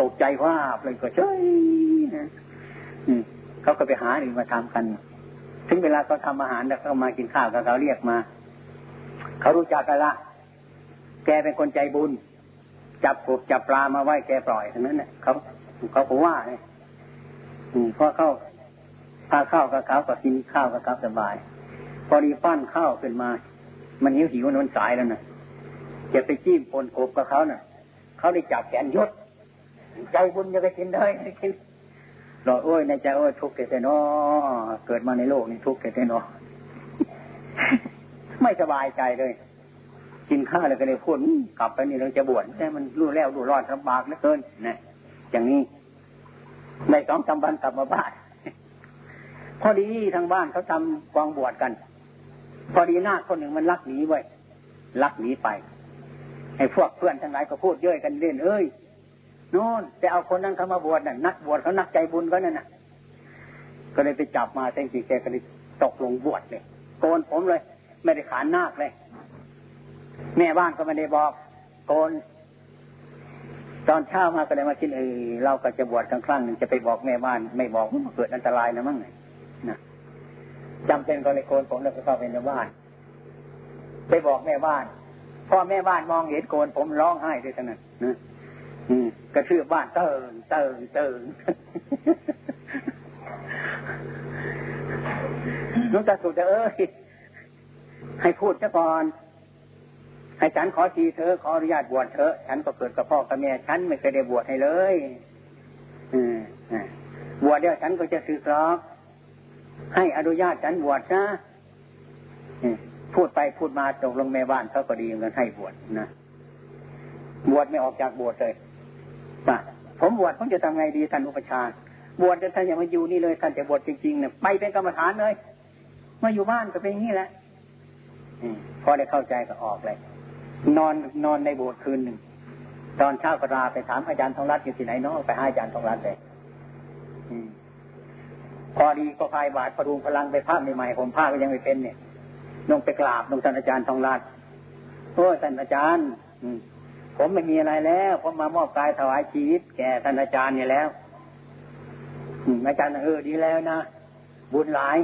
ตกใจว่าเลยก็เฉยนะเขาก็ไปหาหรือมาทำกัน ถึงเวลาเขาทำอาหารแล้วเขามากินข้าวกับเขาเรียกมา เขารู้จักกันละ แกเป็นคนใจบุญ จับกบจับปลามาไว้แกปล่อยทั้งนั้นเนี่ยเขาเขาบอกว่าเนี่ย พอเข้าพาข้าวกับเขาก็กินข้าวกับเขาสบาย พอดีปั้นข้าวขึ้นมา มันหิวหิวนอนสายแล้วนะจะไปจิ้มปนกบกับเขานะ่ะเขาได้จับแขนยศใจบุญจะไปกินได้กินรอโอ้ยในใจโอ้ยทุกข์แก่นอเกิดมาในโลกนี้ทุกข์แก่นอไม่สบายใจเลย กินข้าวแล้วก็เลยพูดกลับไปนี่เราจะบวชแต่มันรู้แล้วรู้รอดลำบากเหลือเกินนะอย่างนี้ ในสองสาวันกลับมาบ้าน พอดีทางบ้านเขาทำกองบวชกัน พอดีหน้าคนหนึ่งมันลักหนีไว้ลักหนีไปไอ้พวกเพื่อนทั้งหลายก็พูดเย้ยกันเล่นเอ้ยโน่นแต่เอาคนนั้นเขามาบวชน่ะนักบวชเขานักใจบุญก็นั่นน่ะ ก็เลยไปจับมาแทงจีแกก็เลยตกลงบวชเลยโกนผมเลย ไม่ได้ขานนาคเลย แม่บ้านก็ไม่ได้บอก โกน ตอนเช้ามาก็เลยมาคิดเออเราก็จะบวชครั้งครั้งหนึ่งจะไปบอกแม่บ้าน ไม่บอกมันเกิดอันตรายนะมั้งไงนะจำเป็นก็เลยโกนผมแล้วก็เข้าไปในบ้าน ไปบอกแม่บ้านพ่อแม่บ้านมองเห็นโกนผมร้องไห้ด้วยกันนะกระชือบ้านเติงเติงเติงลุงตาสุดเอ้ยให้พูดซะก่อน ให้ฉันขอทีเธอขออนุญาตบวชเธอฉันก็เกิดกับพ่อกับแม่ฉันไม่เคยได้บวชให้เลยบวชเดี๋ยวฉันก็จะสึกรอกให้อนุญาตฉันบวชนะพูดไปพูดมาตกลงแม่บ้านเขาก็ดีเงินกันให้บวชนะบวชไม่ออกจากบวชเลยว่าผมบวชผมจะทำไงดีท่านอุปชาบวชจะท่านอย่ามาอยู่นี่เลยท่านจะบวชจริงๆเนี่ยไปเป็นกรรมฐานเลยมาอยู่บ้านก็เป็นอย่างนี้แหละพอได้เข้าใจก็ออกเลย นอนนอนในโบสถ์คืนหนึ่งตอนเช้าก็ลาไปถามอาจารย์ทองรัตน์อยู่ที่ไหนเนาะไปหาอาจารย์ทองรัตน์เลยพอดีก็พายบาทพรุงพลังไปภาพใหม่ๆผมภาพก็ยังไม่เป็นเนี่ยลงไปกราบลงท่านอาจารย์ทองรัตน์โอ้ท่านอาจารย์ผมไม่มีอะไรแล้ว ผมมามอบกายถวายชีวิต แก่ท่านอาจารย์เนี่ยแล้วอาจารย์เออดีแล้วนะบุญหลาย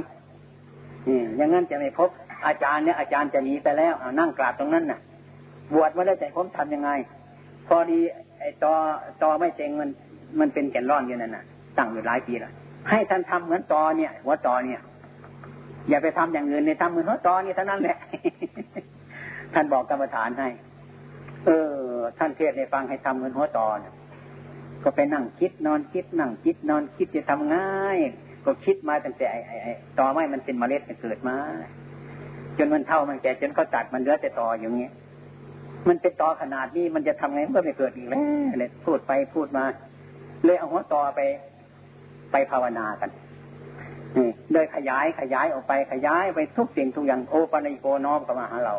อย่างนั้นจะไม่พบอาจารย์เนี่ยอาจารย์จะหนีไปแล้วนั่งกราบตรงนั้นน่ะ บวชมาได้แต่ผมทำยังไง พอดีไอ้ตอตอไม่เจงมัน มันเป็นแก่นร่อนอยู่นั่นน่ะตั้งอยู่หลายปีแล้วให้ท่านทำเหมือนตอเนี่ยหัวตอเนี่ย อย่าไปทำอย่างอื่นในทำเหมือนหัวตอเนี่เท่านั้นแหละท่านบอกกรรมฐานให้ เออ ท่านเทศในฟังให้ทำเหมือนหัวตอนก็ไปนั่งคิดนอนคิดนั่งคิดนอนคิดจะทำง่าย ก็คิดมาตั้งแต่ไอ้ไอ้ตอไม้มันเป็นเมล็ดมันเกิดมาจนมันเท่ามันแก่จนเขาตัดมันเหลือแต่ตออย่างเงี้ย มันเป็นตอขนาดนี้มันจะทำไงเมื่อไม่เกิดอีกแล้วเลยพูดไปพูดมา เลยเอาหัวตอไป ไปภาวนากันนี่เลยขยายขยายออกไปขยายไปทุกสิ่งทุกอย่างโอปัญโกน้อมกับมาหาเรา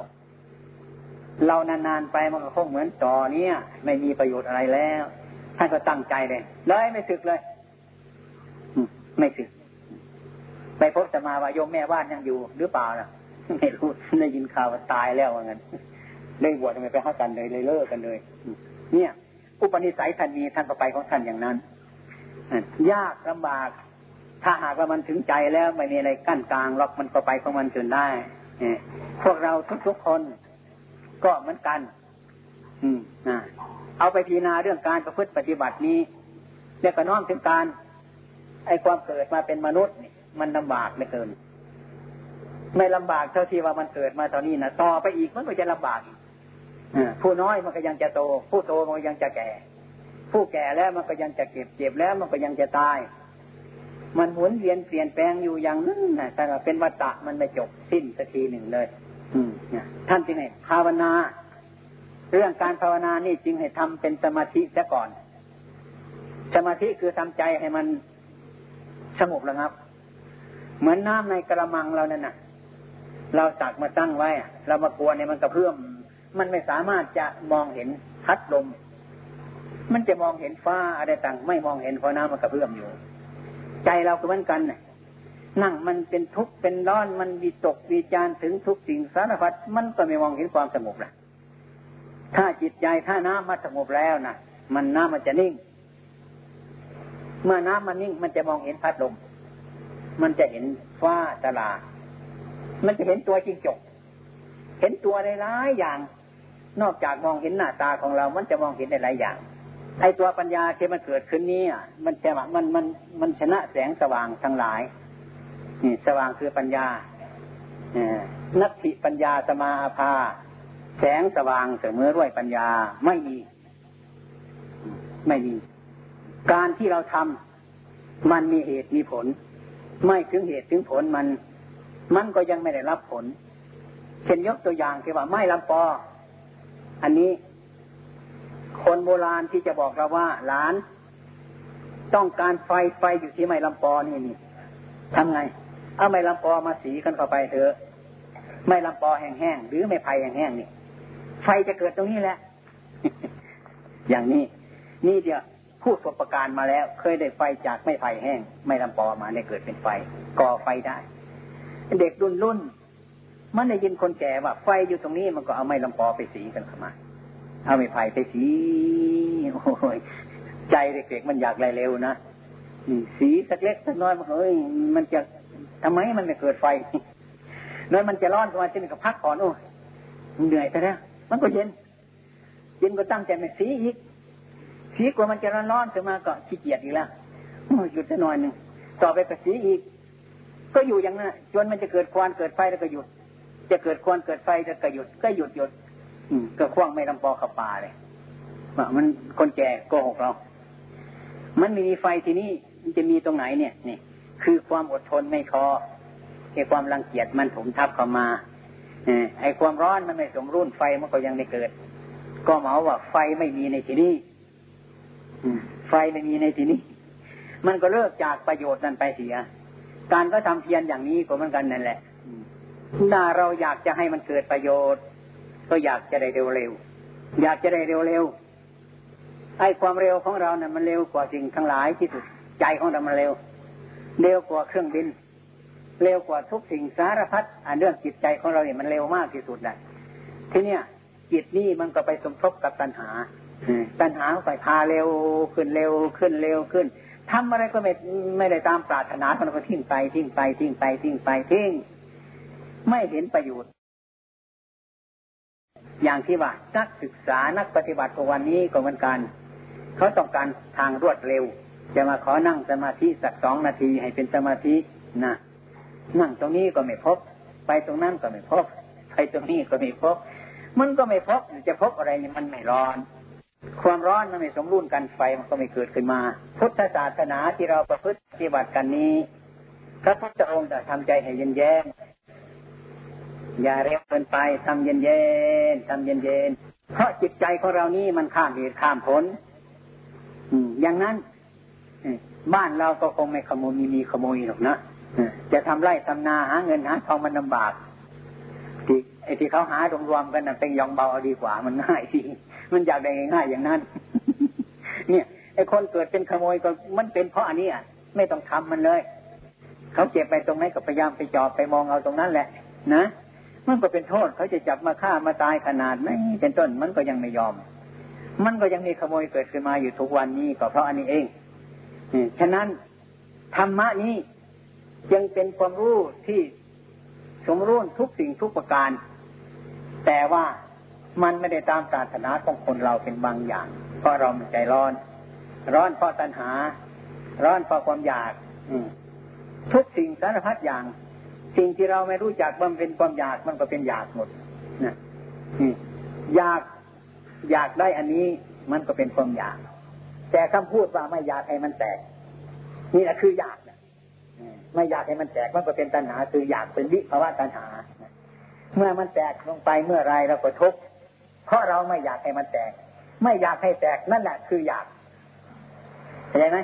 เรานานๆไปมันก็คงเหมือนต่อเนี้ยไม่มีประโยชน์อะไรแล้วท่านก็ตั้งใจเลยเลยไม่สึกเลยไม่สึก ไปพบสมาวายมแม่บ้านยังอยู่หรือเปล่าล่ะไม่รู้ได้ยินข่าวว่าตายแล้วว่างั้น เลยบวชทำไมไปหากันเลยเลยเลิกกันเลย เนี่ย อุปนิสัยท่านมีท่านก็ไปของท่านอย่างนั้นยากลำบาก ถ้าหากว่ามันถึงใจแล้วไม่มีอะไรกั้นกลางล็อกมันก็ไปของมันจนได้พวกเราทุกๆคนก็เหมือนกัน อืมนะเอาไปพิจารณาเรื่องการประพฤติปฏิบัตินี้แล้วก็น้อมถึงการ ไอ้ความเกิดมาเป็นมนุษย์นี่มันลาบากเหลือเกิน ไม่ลำบากเท่าที่ว่ามันเกิดมาตอนนี้นะต่อไปอีกมันก็จะลำบาก ผู้น้อยมันก็ยังจะโต ผู้โตมันก็ยังจะแก่ ผู้แก่แล้วมันก็ยังจะเก็บเจ็บแล้วมันก็ยังจะตาย มันหมุนเวียนเปลี่ยนแปลงอยู่อย่างนั้นนะแต่เป็นวัฏฏะมันไม่จบสิ้นสักทีหนึ่งเลยท่านจึงไงภาวนา เรื่องการภาวนานี่จึงให้ทำเป็นสมาธิซะก่อน สมาธิคือทำใจให้มันสงบระงับ เหมือนน้ำในกระมังเรานั่นน่ะ เราตักมาตั้งไว้เรามากลัวเนี่ยมันกระเพื่อม มันไม่สามารถจะมองเห็นพัดลม มันจะมองเห็นฟ้าอะไรต่างไม่มองเห็นเพราะน้ำมันกระเพื่อมอยู่ ใจเราก็เหมือนกันน่ะนั่งมันเป็นทุกข์เป็นร้อนมันวิตกวิจารถึงทุกสิ่งสารพัดมันก็ไม่มองเห็นความสงบละถ้าจิตใจถ้าน้ำมันสงบแล้วนะมันน้ำมันจะนิ่ง เมื่อน้ำมันนิ่ง มันจะมองเห็นพัดลม มันจะเห็นฟ้าตลา มันจะเห็นตัวจริงจก เห็นตัวในหลายอย่าง นอกจากมองเห็นหน้าตาของเรา มันจะมองเห็นในหลายอย่าง ไอตัวปัญญาที่มันเกิดขึ้นนี้อะมันจะมันมันมันชนะแสงสว่างทั้งหลายนี่สว่างคือปัญญานัตถิปัญญาสมาภา แสงสว่างเสมอด้วยปัญญาไม่มี ไม่มี การที่เราทำมันมีเหตุมีผล ไม่ถึงเหตุถึงผลมัน มันก็ยังไม่ได้รับผลเช่นยกตัวอย่างที่ว่าไม้ลำปอ อันนี้ คนโบราณที่จะบอกเราว่า หลาน ต้องการไฟไฟอยู่ที่ไม้ลำปอนี่นี่ทำไง เอาไม้ลำปอมาสีกันเข้าไปเถอะไม้ลำปอแห้งๆหรือไม้ไผ่แห้งๆนี่ ไฟจะเกิดตรงนี้แหละ อย่างนี้ นี่เดียวพูดประการมาแล้ว เคยได้ไฟจากไม้ไผ่แห้งไม่ลำปอมาได้เกิดเป็นไฟก่อไฟได้ เด็กรุ่นรุ่น มันได้ยินคนแก่ว่าไฟอยู่ตรงนี้มันก็เอาไม้ลำปอไปสีกันเข้ามา เอาไม้ไผ่ไปสีโอ้ยใจเด็กๆมันอยากไรเร็วนะสีสักเล็กสักน้อยมันเอ้ยมันจะทำไมมันไม่เกิดไฟน้อยมันจะร้อนขึ้นมาจะมีกับพักก่อนโอ้ยเหนื่อยไปแล้วมันก็เย็น เย็นก็ตั้งใจไม่สีอีก สีกว่ามันจะร้อนร้อนขึ้นมาก็ขี้เกียจอีกแล้วหยุดสักหน่อยหนึ่งต่อไปก็สีอีก ก็อยู่อย่างนั้นจนมันจะเกิดควันเกิดไฟแล้วก็หยุด จะเกิดควันเกิดไฟแล้วก็หยุดก็หยุดหยุดก็คว้างไม่ลำปอขับป่าเลยว่ามันคนแก่โกหกเรา มันมีไฟที่นี่มันจะมีตรงไหนเนี่ยนี่คือความอดทนไม่พอไอ้ความรังเกียจมันถมทับเข้ามาไอ้ความร้อนมันไม่สมรุ่นไฟมันก็ยังไม่เกิด ก็หมาว่าไฟไม่มีในที่นี้ไฟไม่มีในที่นี้ มันก็เลิกจากประโยชน์นั้นไปเสีย การก็ทำเพียรอย่างนี้ก็เหมือนกันนั่นแหละ ถ้าเราอยากจะให้มันเกิดประโยชน์ ก็อยากจะได้เร็วๆอยากจะได้เร็วๆไอ้ความเร็วของเราเนี่ยมันเร็วกว่าสิ่งทั้งหลายที่สุดใจของเรามันเร็ว เร็วกว่าเครื่องบิน เร็วกว่าทุกสิ่งสารพัดอันเรื่องจิตใจของเราเนี่ยมันเร็วมากที่สุดเลยทีเนี้ยจิตนี่มันก็ไปสมทบกับตัณหาตัณหาไปพาเร็วขึ้นเร็วขึ้นเร็วขึ้นทำอะไรก็ไม่ไม่ได้ตามปรารถนามันก็ทิ้งไปทิ้งไปทิ้งไปทิ้งไปทิ้ง ไม่เห็นประโยชน์ อย่างที่ว่านักศึกษานักปฏิบัติวันนี้ก็เหมือนกัน เขาต้องการทางรวดเร็ว จะมาขอนั่งสมาธิสักสองนาทีให้เป็นสมาธินะนั่งตรงนี้ก็ไม่พบ ไปตรงนั้นก็ไม่พบ ไปตรงนี้ก็ไม่พบ มันก็ไม่พบจะพบอะไรนี่มันไม่ร้อน ความร้อนมันไม่สมรุนกันไฟมันก็ไม่เกิดขึ้นมา พุทธศาสนาที่เราประพฤติปฏิบัติกันนี้พระพุทธองค์จะทำใจให้เย็นแย้ม อย่าเร็วเกินไปทำเย็นเย็นทำเย็นเย็นเพราะจิตใจของเรานี่มันข้ามเหตุข้ามผลอย่างนั้นบ้านเราก็คงไม่ขโมยมีมีขโมยหรอกนะจะทำไร่ทำนาหาเงินหาทองมันลาบากที่ไอ้ที่เขาหารวมๆกันนะเป็นยองเบาเอาดีกว่ามันง่ายทีมันอยากได้ง่ายอย่างนั้น เนี่ยไอ้คนเกิดเป็นขโมยก็มันเป็นเพราะอันนี้อะไม่ต้องทำมันเลย เขาเก็บไปตรงไหนก็พยายามไปจอบไปมองเอาตรงนั้นแหละ นะ มันก็เป็นโทษเขาจะจับมาฆ่ามาตายขนาดไหนเป็นต้นมันก็ยังไม่ยอม มันก็ยังมีขโมยเกิดขึ้นมาอยู่ทุกวันนี้ก็เพราะอันนี้เองฉะนั้นธรรมะนี้ยังเป็นความรู้ที่สมรู้ทุกสิ่งทุกประการ แต่ว่ามันไม่ได้ตามปรารถนาของคนเราเป็นบางอย่าง เพราะเรามันใจร้อน ร้อนเพราะตัณหา ร้อนเพราะความอยาก ทุกสิ่งสารพัดอย่าง สิ่งที่เราไม่รู้จักมันเป็นความอยากมันก็เป็นอยากหมดนะอยากอยากได้อันนี้มันก็เป็นความอยาก แต่คำพูดว่าไม่อยากให้มันแตก นี่แหละคืออยากนะไม่อยากให้มันแตกมันก็เป็นตัณหา คืออยากเป็นวิภาวะตัณหา เมื่อมันแตกลงไปเมื่อไรเราก็ทุกข์เพราะเราไม่อยากให้มันแตก ไม่อยากให้แตกนั่นแหละคืออยากเข้าใจไหม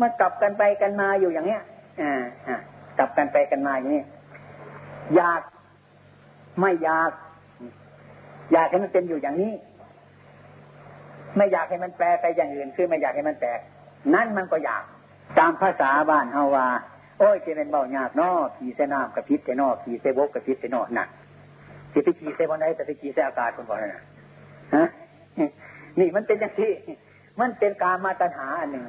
มันกลับกันไปกันมาอยู่อย่างเนี้ยอ่าอ่ากลับกันไปกันมาอย่างนี้ อยากไม่อยาก อยากให้มันเป็นอยู่อย่างนี้ ไม่อยากให้มันแปลไปอย่างอื่น คือไม่อยากให้มันแตก นั่นมันก็อยาก ตามภาษาบ้านเฮาว่าโอ้ยจะเป็นเบายากนอขี่เสนามกับพิษเสนอขี่เสบกกับพิษเสนอหนักขี่ไปขี่เสบนไหนแต่ไปขี่เสอากาศคนก่อนนะฮะนี่มันเป็นอย่างที่ มันเป็นการมาตัญหาอันหนึ่ง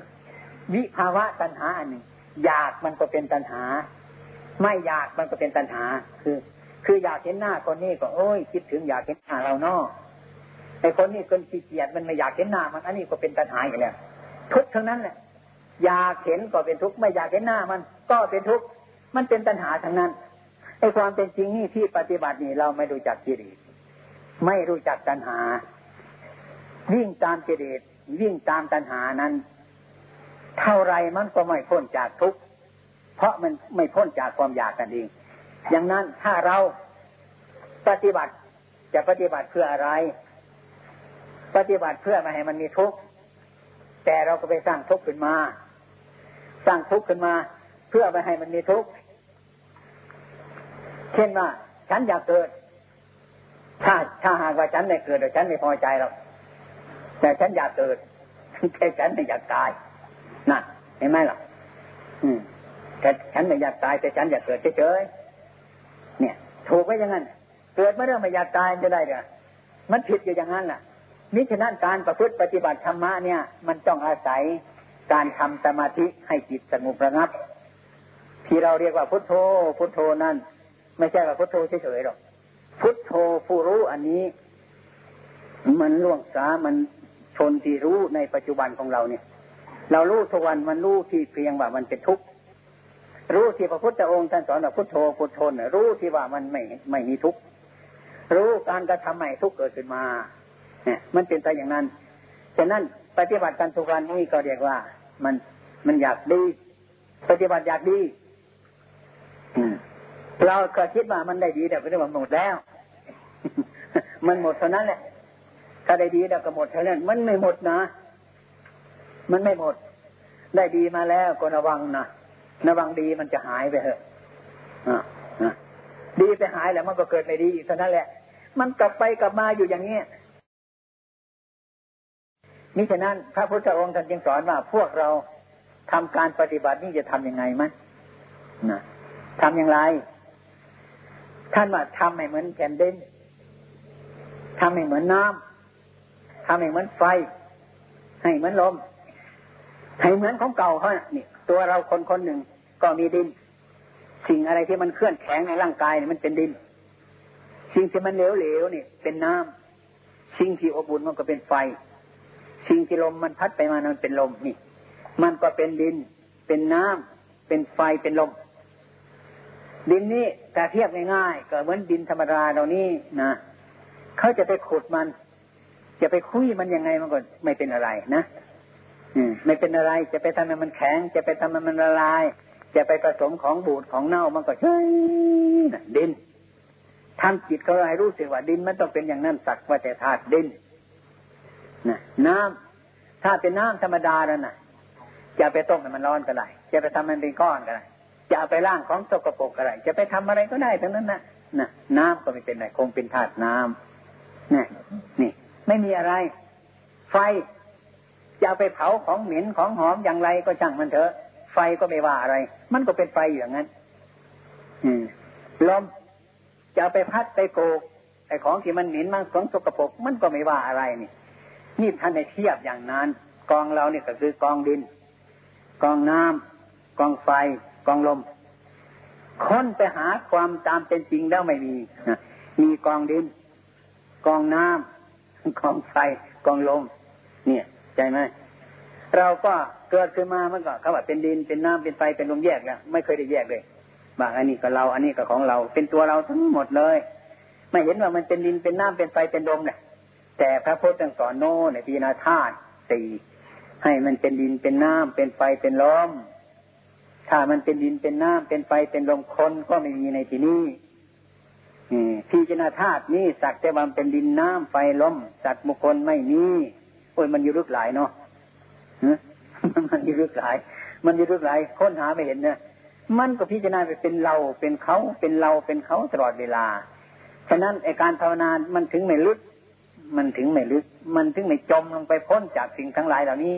วิภาวะตัญหาอันหนึ่งอยากมันก็เป็นตัญหา ไม่อยากมันก็เป็นตัญหา คือ คืออยากเห็นหน้าคนนี้ก็โอ้ยคิดถึงอยากเห็นหน้าเราเนาะไอ้คนนี้คนขี้เกียจมันไม่อยากเห็นหน้ามันอันนี้ก็เป็นตัญหาอยู่แล้วทุกทั้งนั้นแหละอยากเห็นก็เป็นทุกข์ไม่อยากเห็นหน้ามัน ก็เป็นทุกข์มันเป็นตัณหาทั้งนั้นไอ้ความเป็นจริงนี่ที่ปฏิบัตินี่เราไม่รู้จักกิเลสไม่รู้จักตัณหา วิ่งตามกิเลสวิ่งตามตัณหานั้น เท่าไรมันก็ไม่พ้นจากทุกข์ เพราะมันไม่พ้นจากความอยากกันเองอย่างนั้นถ้าเราปฏิบัติจะปฏิบัติเพื่ออะไร ปฏิบัติเพื่อมาให้มันมีทุกข์แต่เราก็ไปสร้างทุกข์ขึ้นมา สร้างทุกข์ขึ้นมา เพื่อไม่ให้มันมีทุกข์เช่นว่าฉันอยากเกิด ถ้าถ้าหากว่าฉันไม่เกิดฉันไม่พอใจหรอกแต่ฉันอยากเกิดแต่ฉันไม่อยากตายน่ะเห็นไหมล่ะ อืม แต่ฉันไม่อยากตายแต่ฉันอยากเกิดเฉยๆเนี่ย ถูกไหมอย่างนั้น เกิดไม่ได้ไม่อยากตายจะได้เด้อมันผิดอยู่อย่างนั้นแหละมิฉะนั้นการประพฤติปฏิบัติธรรมะเนี่ย มันต้องอาศัยการทำสมาธิให้จิตสงบระงับ ที่เราเรียกว่าพุทโธ พุทโธนั่น ไม่ใช่ว่าพุทโธเฉยๆหรอกพุทโธผู้รู้อันนี้ มันล่วงสามันชนที่รู้ในปัจจุบันของเราเนี่ย เรารู้ทุกวันมันรู้ที่เพียงว่ามันเป็นทุกข์ รู้ที่พระพุทธองค์ท่านสอนว่าพุทโธพุทโธรู้ที่ว่ามันไม่ไม่มีทุกข์รู้การกระทำใหม่ทุกข์เกิดขึ้นมาเนี่ยมันเป็นไปอย่างนั้นฉะนั้นปฏิบัติการทุกวันนี้ก็เรียกว่า มันมันอยากดี ปฏิบัติอยากดีเราก็คิดว่ามันได้ดีแต่ก็เรียกว่าหมดแล้ว มันหมดเท่านั้นแหละถ้าได้ดีแล้วก็หมดเท่านั้น มันไม่หมดนะ มันไม่หมด ได้ดีมาแล้วก็ระวังนะ ระวังดีมันจะหายไปเถอะดีไปหายแล้วมันก็เกิดไม่ดีอีกเท่านั้นแหละ มันกลับไปกลับมาอยู่อย่างนี้มิฉะนั้นพระพุทธองค์ท่านจึงสอนว่าพวกเราทำการปฏิบัตินี่จะทํำยังไงมั้ยนะทำอย่างไร ท่านว่าทำให้เหมือนแผ่นดินทำให้เหมือนน้ำทำให้เหมือนไฟ ให้เหมือนลม ให้เหมือนของเก่าเขานี่ ตัวเราคนคนหนึ่งก็มีดิน สิ่งอะไรที่มันเคลื่อนแข็งในร่างกายเนี่ยมันเป็นดิน สิ่งที่มันเหลวๆเนี่ยเป็นน้ำสิ่งที่อบอุ่นมันก็เป็นไฟ สิ่งที่ลมมันพัดไปมานั้นเป็นลมนี่ มันก็เป็นดิน เป็นน้ำเป็นไฟเป็นลม ดินนี้แต่เทียบง่ายๆก็เหมือนดินธรรมดาเรานี่นะเขาจะไปขุดมัน จะไปคุยมันยังไงมันก็ไม่เป็นอะไรนะ ไม่เป็นอะไรจะไปทำให้มันแข็ง จะไปทำให้มันละลาย จะไปผสมของบูดของเน่ามันก็ใช่ดินทำจิตเขาให้รู้สึกว่าดินมันต้องเป็นอย่างนั้นสักว่าแต่ธาตุดินนะน้ำถ้าเป็นน้ำธรรมดาแล้วนะจะไปต้มให้มันร้อนก็ได้จะไปทำมันเป็นก้อนก็ได้จะเอาไปล่างของสกปรกก็ได้จะไปทำอะไรก็ได้ทั้งนั้นนะนะน้ำก็ไม่เป็นไรคงเป็นธาตุน้ำนี่นี่ ไม่มีอะไร ไฟ จะเอาไปเผาของเหม็นของหอมอย่างไรก็ช่างมันเถอะ ไฟก็ไม่ว่าอะไร มันก็เป็นไฟอย่างนั้น อืมลมจะเอาไปพัดไปโกกไอ้ของที่มันเหม็นมากของสกปรกมันก็ไม่ว่าอะไรนี่นี่ท่านในเทียบอย่างนั้น กองเราเนี่ยก็คือกองดิน กองน้ำกองไฟ กองลม ค้นไปหาความตามเป็นจริงแล้วไม่มีมีกองดิน กองน้ำกองไฟ กองลม เนี่ย ใจไหมเราก็เกิดขึ้นมามันก็เขาว่าเป็นดินเป็นน้ำเป็นไฟเป็นลมแยกแล้วไม่เคยได้แยกเลยบางอันนี้ก็เราอันนี้ก็ของเรา เป็นตัวเราทั้งหมดเลย ไม่เห็นว่ามันเป็นดินเป็นน้ำเป็นไฟเป็นลมเนี่ยแต่พระพุทธสอนโน่ในปีนาธาตุสี่ให้มันเป็นดินเป็นน้ำเป็นไฟเป็นลมถ้ามันเป็นดินเป็นน้ำเป็นไฟเป็นลมคนก็ไม่มีในที่นี้พิจารณาธาตุนี้สักแต่ว่าเป็นดินน้ำไฟลมสัตว์บุคคลไม่มี โอ้ยมันอยู่ลึกหลายเนาะมันอยู่ลึกหลาย มันอยู่ลึกหลายค้นหาไม่เห็นเนี่ยมันก็พิจารณาไปเป็นเราเป็นเขาเป็นเราเป็นเขาตลอดเวลา ฉะนั้นไอการภาวนา มันถึงไม่ลึก มันถึงไม่ลึก มันถึงไม่จมลงไปพ้นจากสิ่งทั้งหลายเหล่านี้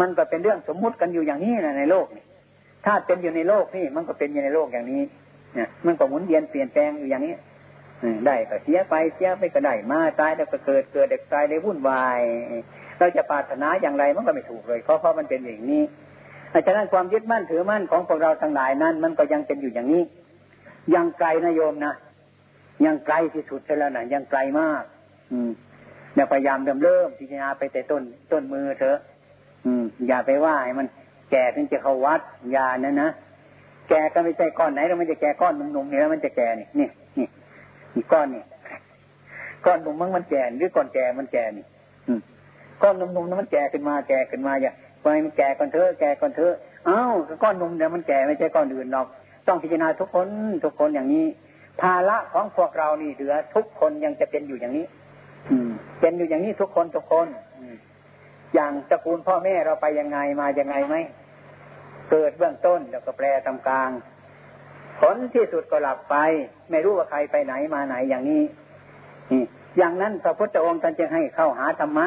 มันก็เป็นเรื่องสมมุติกันอยู่อย่างนี้นะในโลกนี่ถ้าเป็นอยู่ในโลกนี่มันก็เป็นอยู่ในโลกอย่างนี้เนี่ยมันก็หมุนเวียนเปลี่ยนแปลงอยู่อย่างนี้ ได้ก็เสียไปเสียไปก็ได้มาตายแล้วก็เกิดเกิดเด็กตายเลยวุ่นวาย เราจะปรารถนาอย่างไรมันก็ไม่ถูกเลย เพราะเพราะมันเป็นอย่างนี้ฉะนั้นความยึดมั่นถือมั่นของพวกเราทั้งหลายนั้น มันก็ยังเป็นอยู่อย่างนี้ ยังไกลนะโยมนะยังไกลที่สุดแล้วนะยังไกลมาก อืมอย่าพยายามเริ่มเริ่มพิจารณาไปแต่ต้นต้นมือเถอะ อืม อย่าไปว่าให้มันแก่ถึงจะเข้าวัดยานะนะแก่ก็ไม่ใช่ก้อนไหนแล้วมันจะแก่ก้อนหนุ่มๆนี่แล้วมันจะแก่นี่นี่ นี่นี่ก้อนนี่ก้อนหนุ่มมันมันแก่หรือก้อนแก่มันแก่นี่ก้อนหนุ่มๆนั้นมันแก่ขึ้นมาแก่ขึ้นมาอย่าไปมันแก่ก่อนเถอะแก่ก่อนเถอะเอ้าก้อนหนุ่มเนี่ยมันแก่ไม่ใช่ก้อนอื่นหรอกต้องพิจารณาทุกคนทุกคนอย่างนี้ ภาระของพวกเรานี่เหลือ ทุกคนยังจะเป็นอยู่อย่างนี้ อืม เป็นอยู่อย่างนี้ทุกคนทุกคนอย่างตระกูลพ่อแม่เราไปยังไงมายังไงไหมเกิดเบื้องต้นแล้วก็แปลทำกลาง ผลที่สุดก็หลับไป ไม่รู้ว่าใครไปไหนมาไหนอย่างนี้อย่างนั้นพระพุทธองค์ท่านจึงให้เข้าหาธรรมะ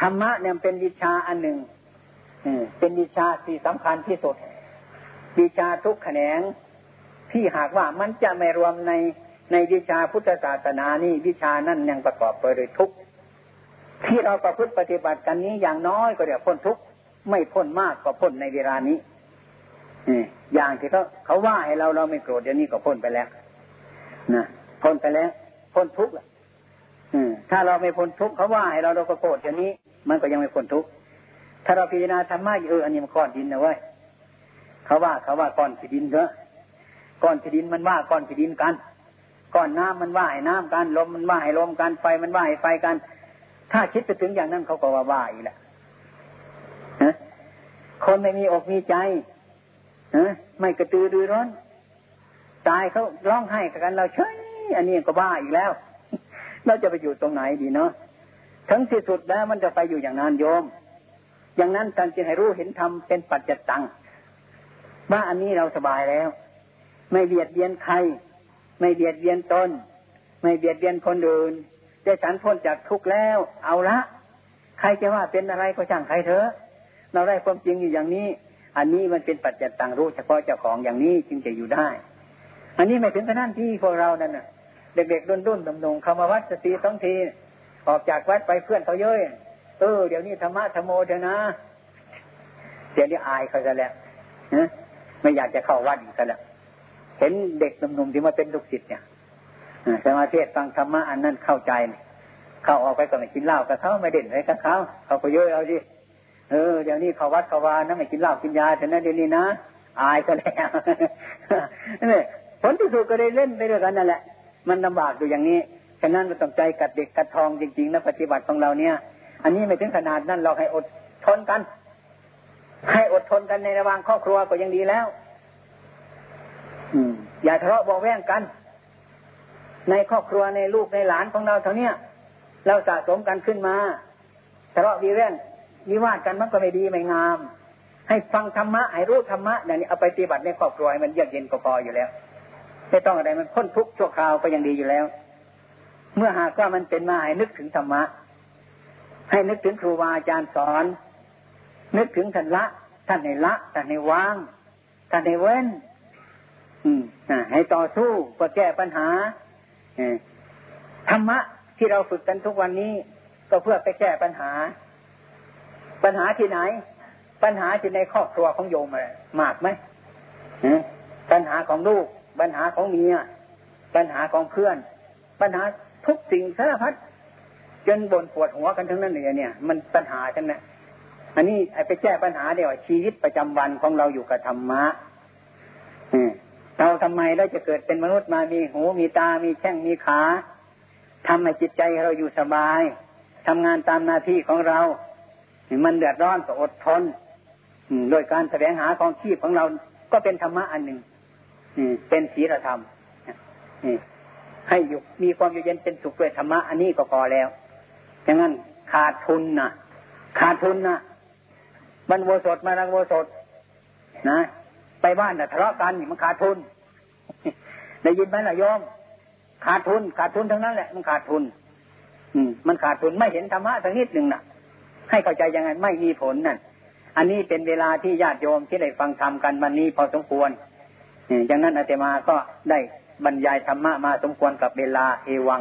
ธรรมะเนี่ยเป็นวิชาอันหนึ่งเป็นวิชาที่สำคัญที่สุดวิชาทุกแขนง ที่หากว่ามันจะไม่รวมในในวิชาพุทธศาสนานี่วิชานั้นยังประกอบไปด้วยทุกที่เราประพฤติปฏิบัติกันนี้อย่างน้อยก็เดี๋ยวพ้นทุกไม่พ้นมากก็พ้นในเวลานี้ อย่างที่เขาเขาว่าให้เราเราไม่โกรธเดี๋ยวนี้ก็พ้นไปแล้วนะพ้นไปแล้ว พ้นทุกข์ถ้าเราไม่พ้นทุกข์เขาว่าให้เราเราก็โกรธเดี๋ยวนี้ มันก็ยังไม่พ้นทุกข์ถ้าเราพิจารณาธรรมะเอออันนี้มันก้อนดินนะเว้ยเขาว่าเขาว่าก้อนขี้ดินเถอะก้อนขี้ดินมันว่าก้อนขี้ดินกันก้อนน้ำมันว่าให้น้ำกันลมมันว่าให้ลมกันไฟมันว่าให้ไฟกัน ถ้าคิดไปถึงอย่างนั้นเขาก็ว่าว่าอีกแหละคนไม่มีอกมีใจ ไม่กระตือรือร้นตายเขาร้องไห้กันเราเฉยอันนี้ก็บ้าอีกแล้ว เราจะไปอยู่ตรงไหนดีเนาะทั้งที่สุดแล้วมันจะไปอยู่อย่างนั้นโยม อย่างนั้นท่านจึงให้รู้เห็นธรรมเป็นปัจจตังว่าอันนี้เราสบายแล้ว ไม่เบียดเบียนใคร ไม่เบียดเบียนตนไม่เบียดเบียนคนอื่นจะฉันพ้นจากทุกข์แล้ว เอาละ ใครจะว่าเป็นอะไรก็ช่างใครเถอะ เราได้ความจริงอยู่อย่างนี้ อันนี้มันเป็นปัจจัยต่างรู้เฉพาะเจ้าของอย่างนี้จึงจะอยู่ได้ อันนี้ไม่ถึงขนาดที่พวกเรานั่นน่ะ เด็กๆรุ่นรุ่นดำดงเข้ามาวัดสติสองที ออกจากวัดไปเพื่อนเขาเยอะเออเดี๋ยวนี้ธรรมะธรรมโมเถอะนะเดี๋ยวนี้อายเขาจะแล้วนะไม่อยากจะเข้าวัดอีกแล้วเห็นเด็กหนุ่มๆที่มาเป็นลูกศิษย์เนี่ยสมาธิฟังธรรมะอันนั้นเข้าใจ เข้าออกไปก็ไม่กินเหล้ากับเขาไม่เด่นอะไรกับเขาเขาก็เยอะเอาดิ เออเดี๋ยวนี้เขาวัดเขาวานะไม่กินเหล้ากินยาแต่นั้นเดี๋ยวนี้นะอายก็แล้วนี่ผลที่สุดก็ได้เล่นไปด้วยกันนั่นแหละ มันลำบากอยู่อย่างนี้ฉะนั้นเราต้องใจกัดเด็กกัดทองจริงๆนะปฏิบัติของเราเนี่ย อันนี้ไม่ถึงขนาดนั้นเราให้อดทนกัน ให้อดทนกันในระหว่างครอบครัวก็ยังดีแล้ว อืม อย่าทะเลาะบอกแว่งกัน ในครอบครัวในลูกในหลานของเราเท่านี้เราสะสมกันขึ้นมาทะเลาะวีแว่ง วิวาทกันมันก็ไม่ดีไม่งาม ให้ฟังธรรมะให้รู้ธรรมะอย่างนี้เอาไปปฏิบัติในครอบครัวมันเยือกเย็นก็พออยู่แล้ว ไม่ต้องอะไรมันพ้นทุกข์ชั่วคราวก็ยังดีอยู่แล้ว เมื่อหากว่ามันเป็นมาให้นึกถึงธรรมะ ให้นึกถึงครูบาอาจารย์สอน นึกถึงท่านละ ท่านในละท่านในวางท่านในเว้น อืมให้ต่อสู้เพื่อแก้ปัญหาธรรมะที่เราฝึกกันทุกวันนี้ ก็เพื่อไปแก้ปัญหา ปัญหาที่ไหน ปัญหาที่ในครอบครัวของโยมมากไหมปัญหาของลูก ปัญหาของเมีย ปัญหาของเพื่อน ปัญหาทุกสิ่งสารพัดจนบ่นปวดหัวกันทั้งนั้นเลยเนี่ย มันปัญหาทั้งนั้นอันนี้ไอ้ไปแก้ปัญหาเดียวชีวิตประจำวันของเราอยู่กับธรรมะเราทำไมเราจะเกิดเป็นมนุษย์มามีหูมีตา มีแข้งมีขาทำให้จิตใจเราอยู่สบายทำงานตามหน้าที่ของเรา มันเดือดร้อนก็อดทนโดยการแสวงหาของชีพของเราก็เป็นธรรมะอันหนึ่งเป็นศีลธรรมให้อยู่มีความอยู่เย็นเป็นสุขด้วยธรรมะอันนี้ก็พอแล้วดังนั้นขาดทุนนะขาดทุนนะมันโวสดมานังโวสดนะไปบ้านแต่ทะเลาะกันมันขาดทุนได้ยินไหมล่ะโยม ขาดทุน ขาดทุนทั้งนั้นแหละมันขาดทุน อืม มันขาดทุนไม่เห็นธรรมะสักนิดหนึ่งน่ะ ให้เข้าใจยังไงไม่มีผลนั่นอันนี้เป็นเวลาที่ญาติโยมที่ได้ฟังธรรมกันวันนี้พอสมควรอย่างนั้นอาตมาก็ได้บรรยายธรรมะมาสมควรกับเวลาเอวัง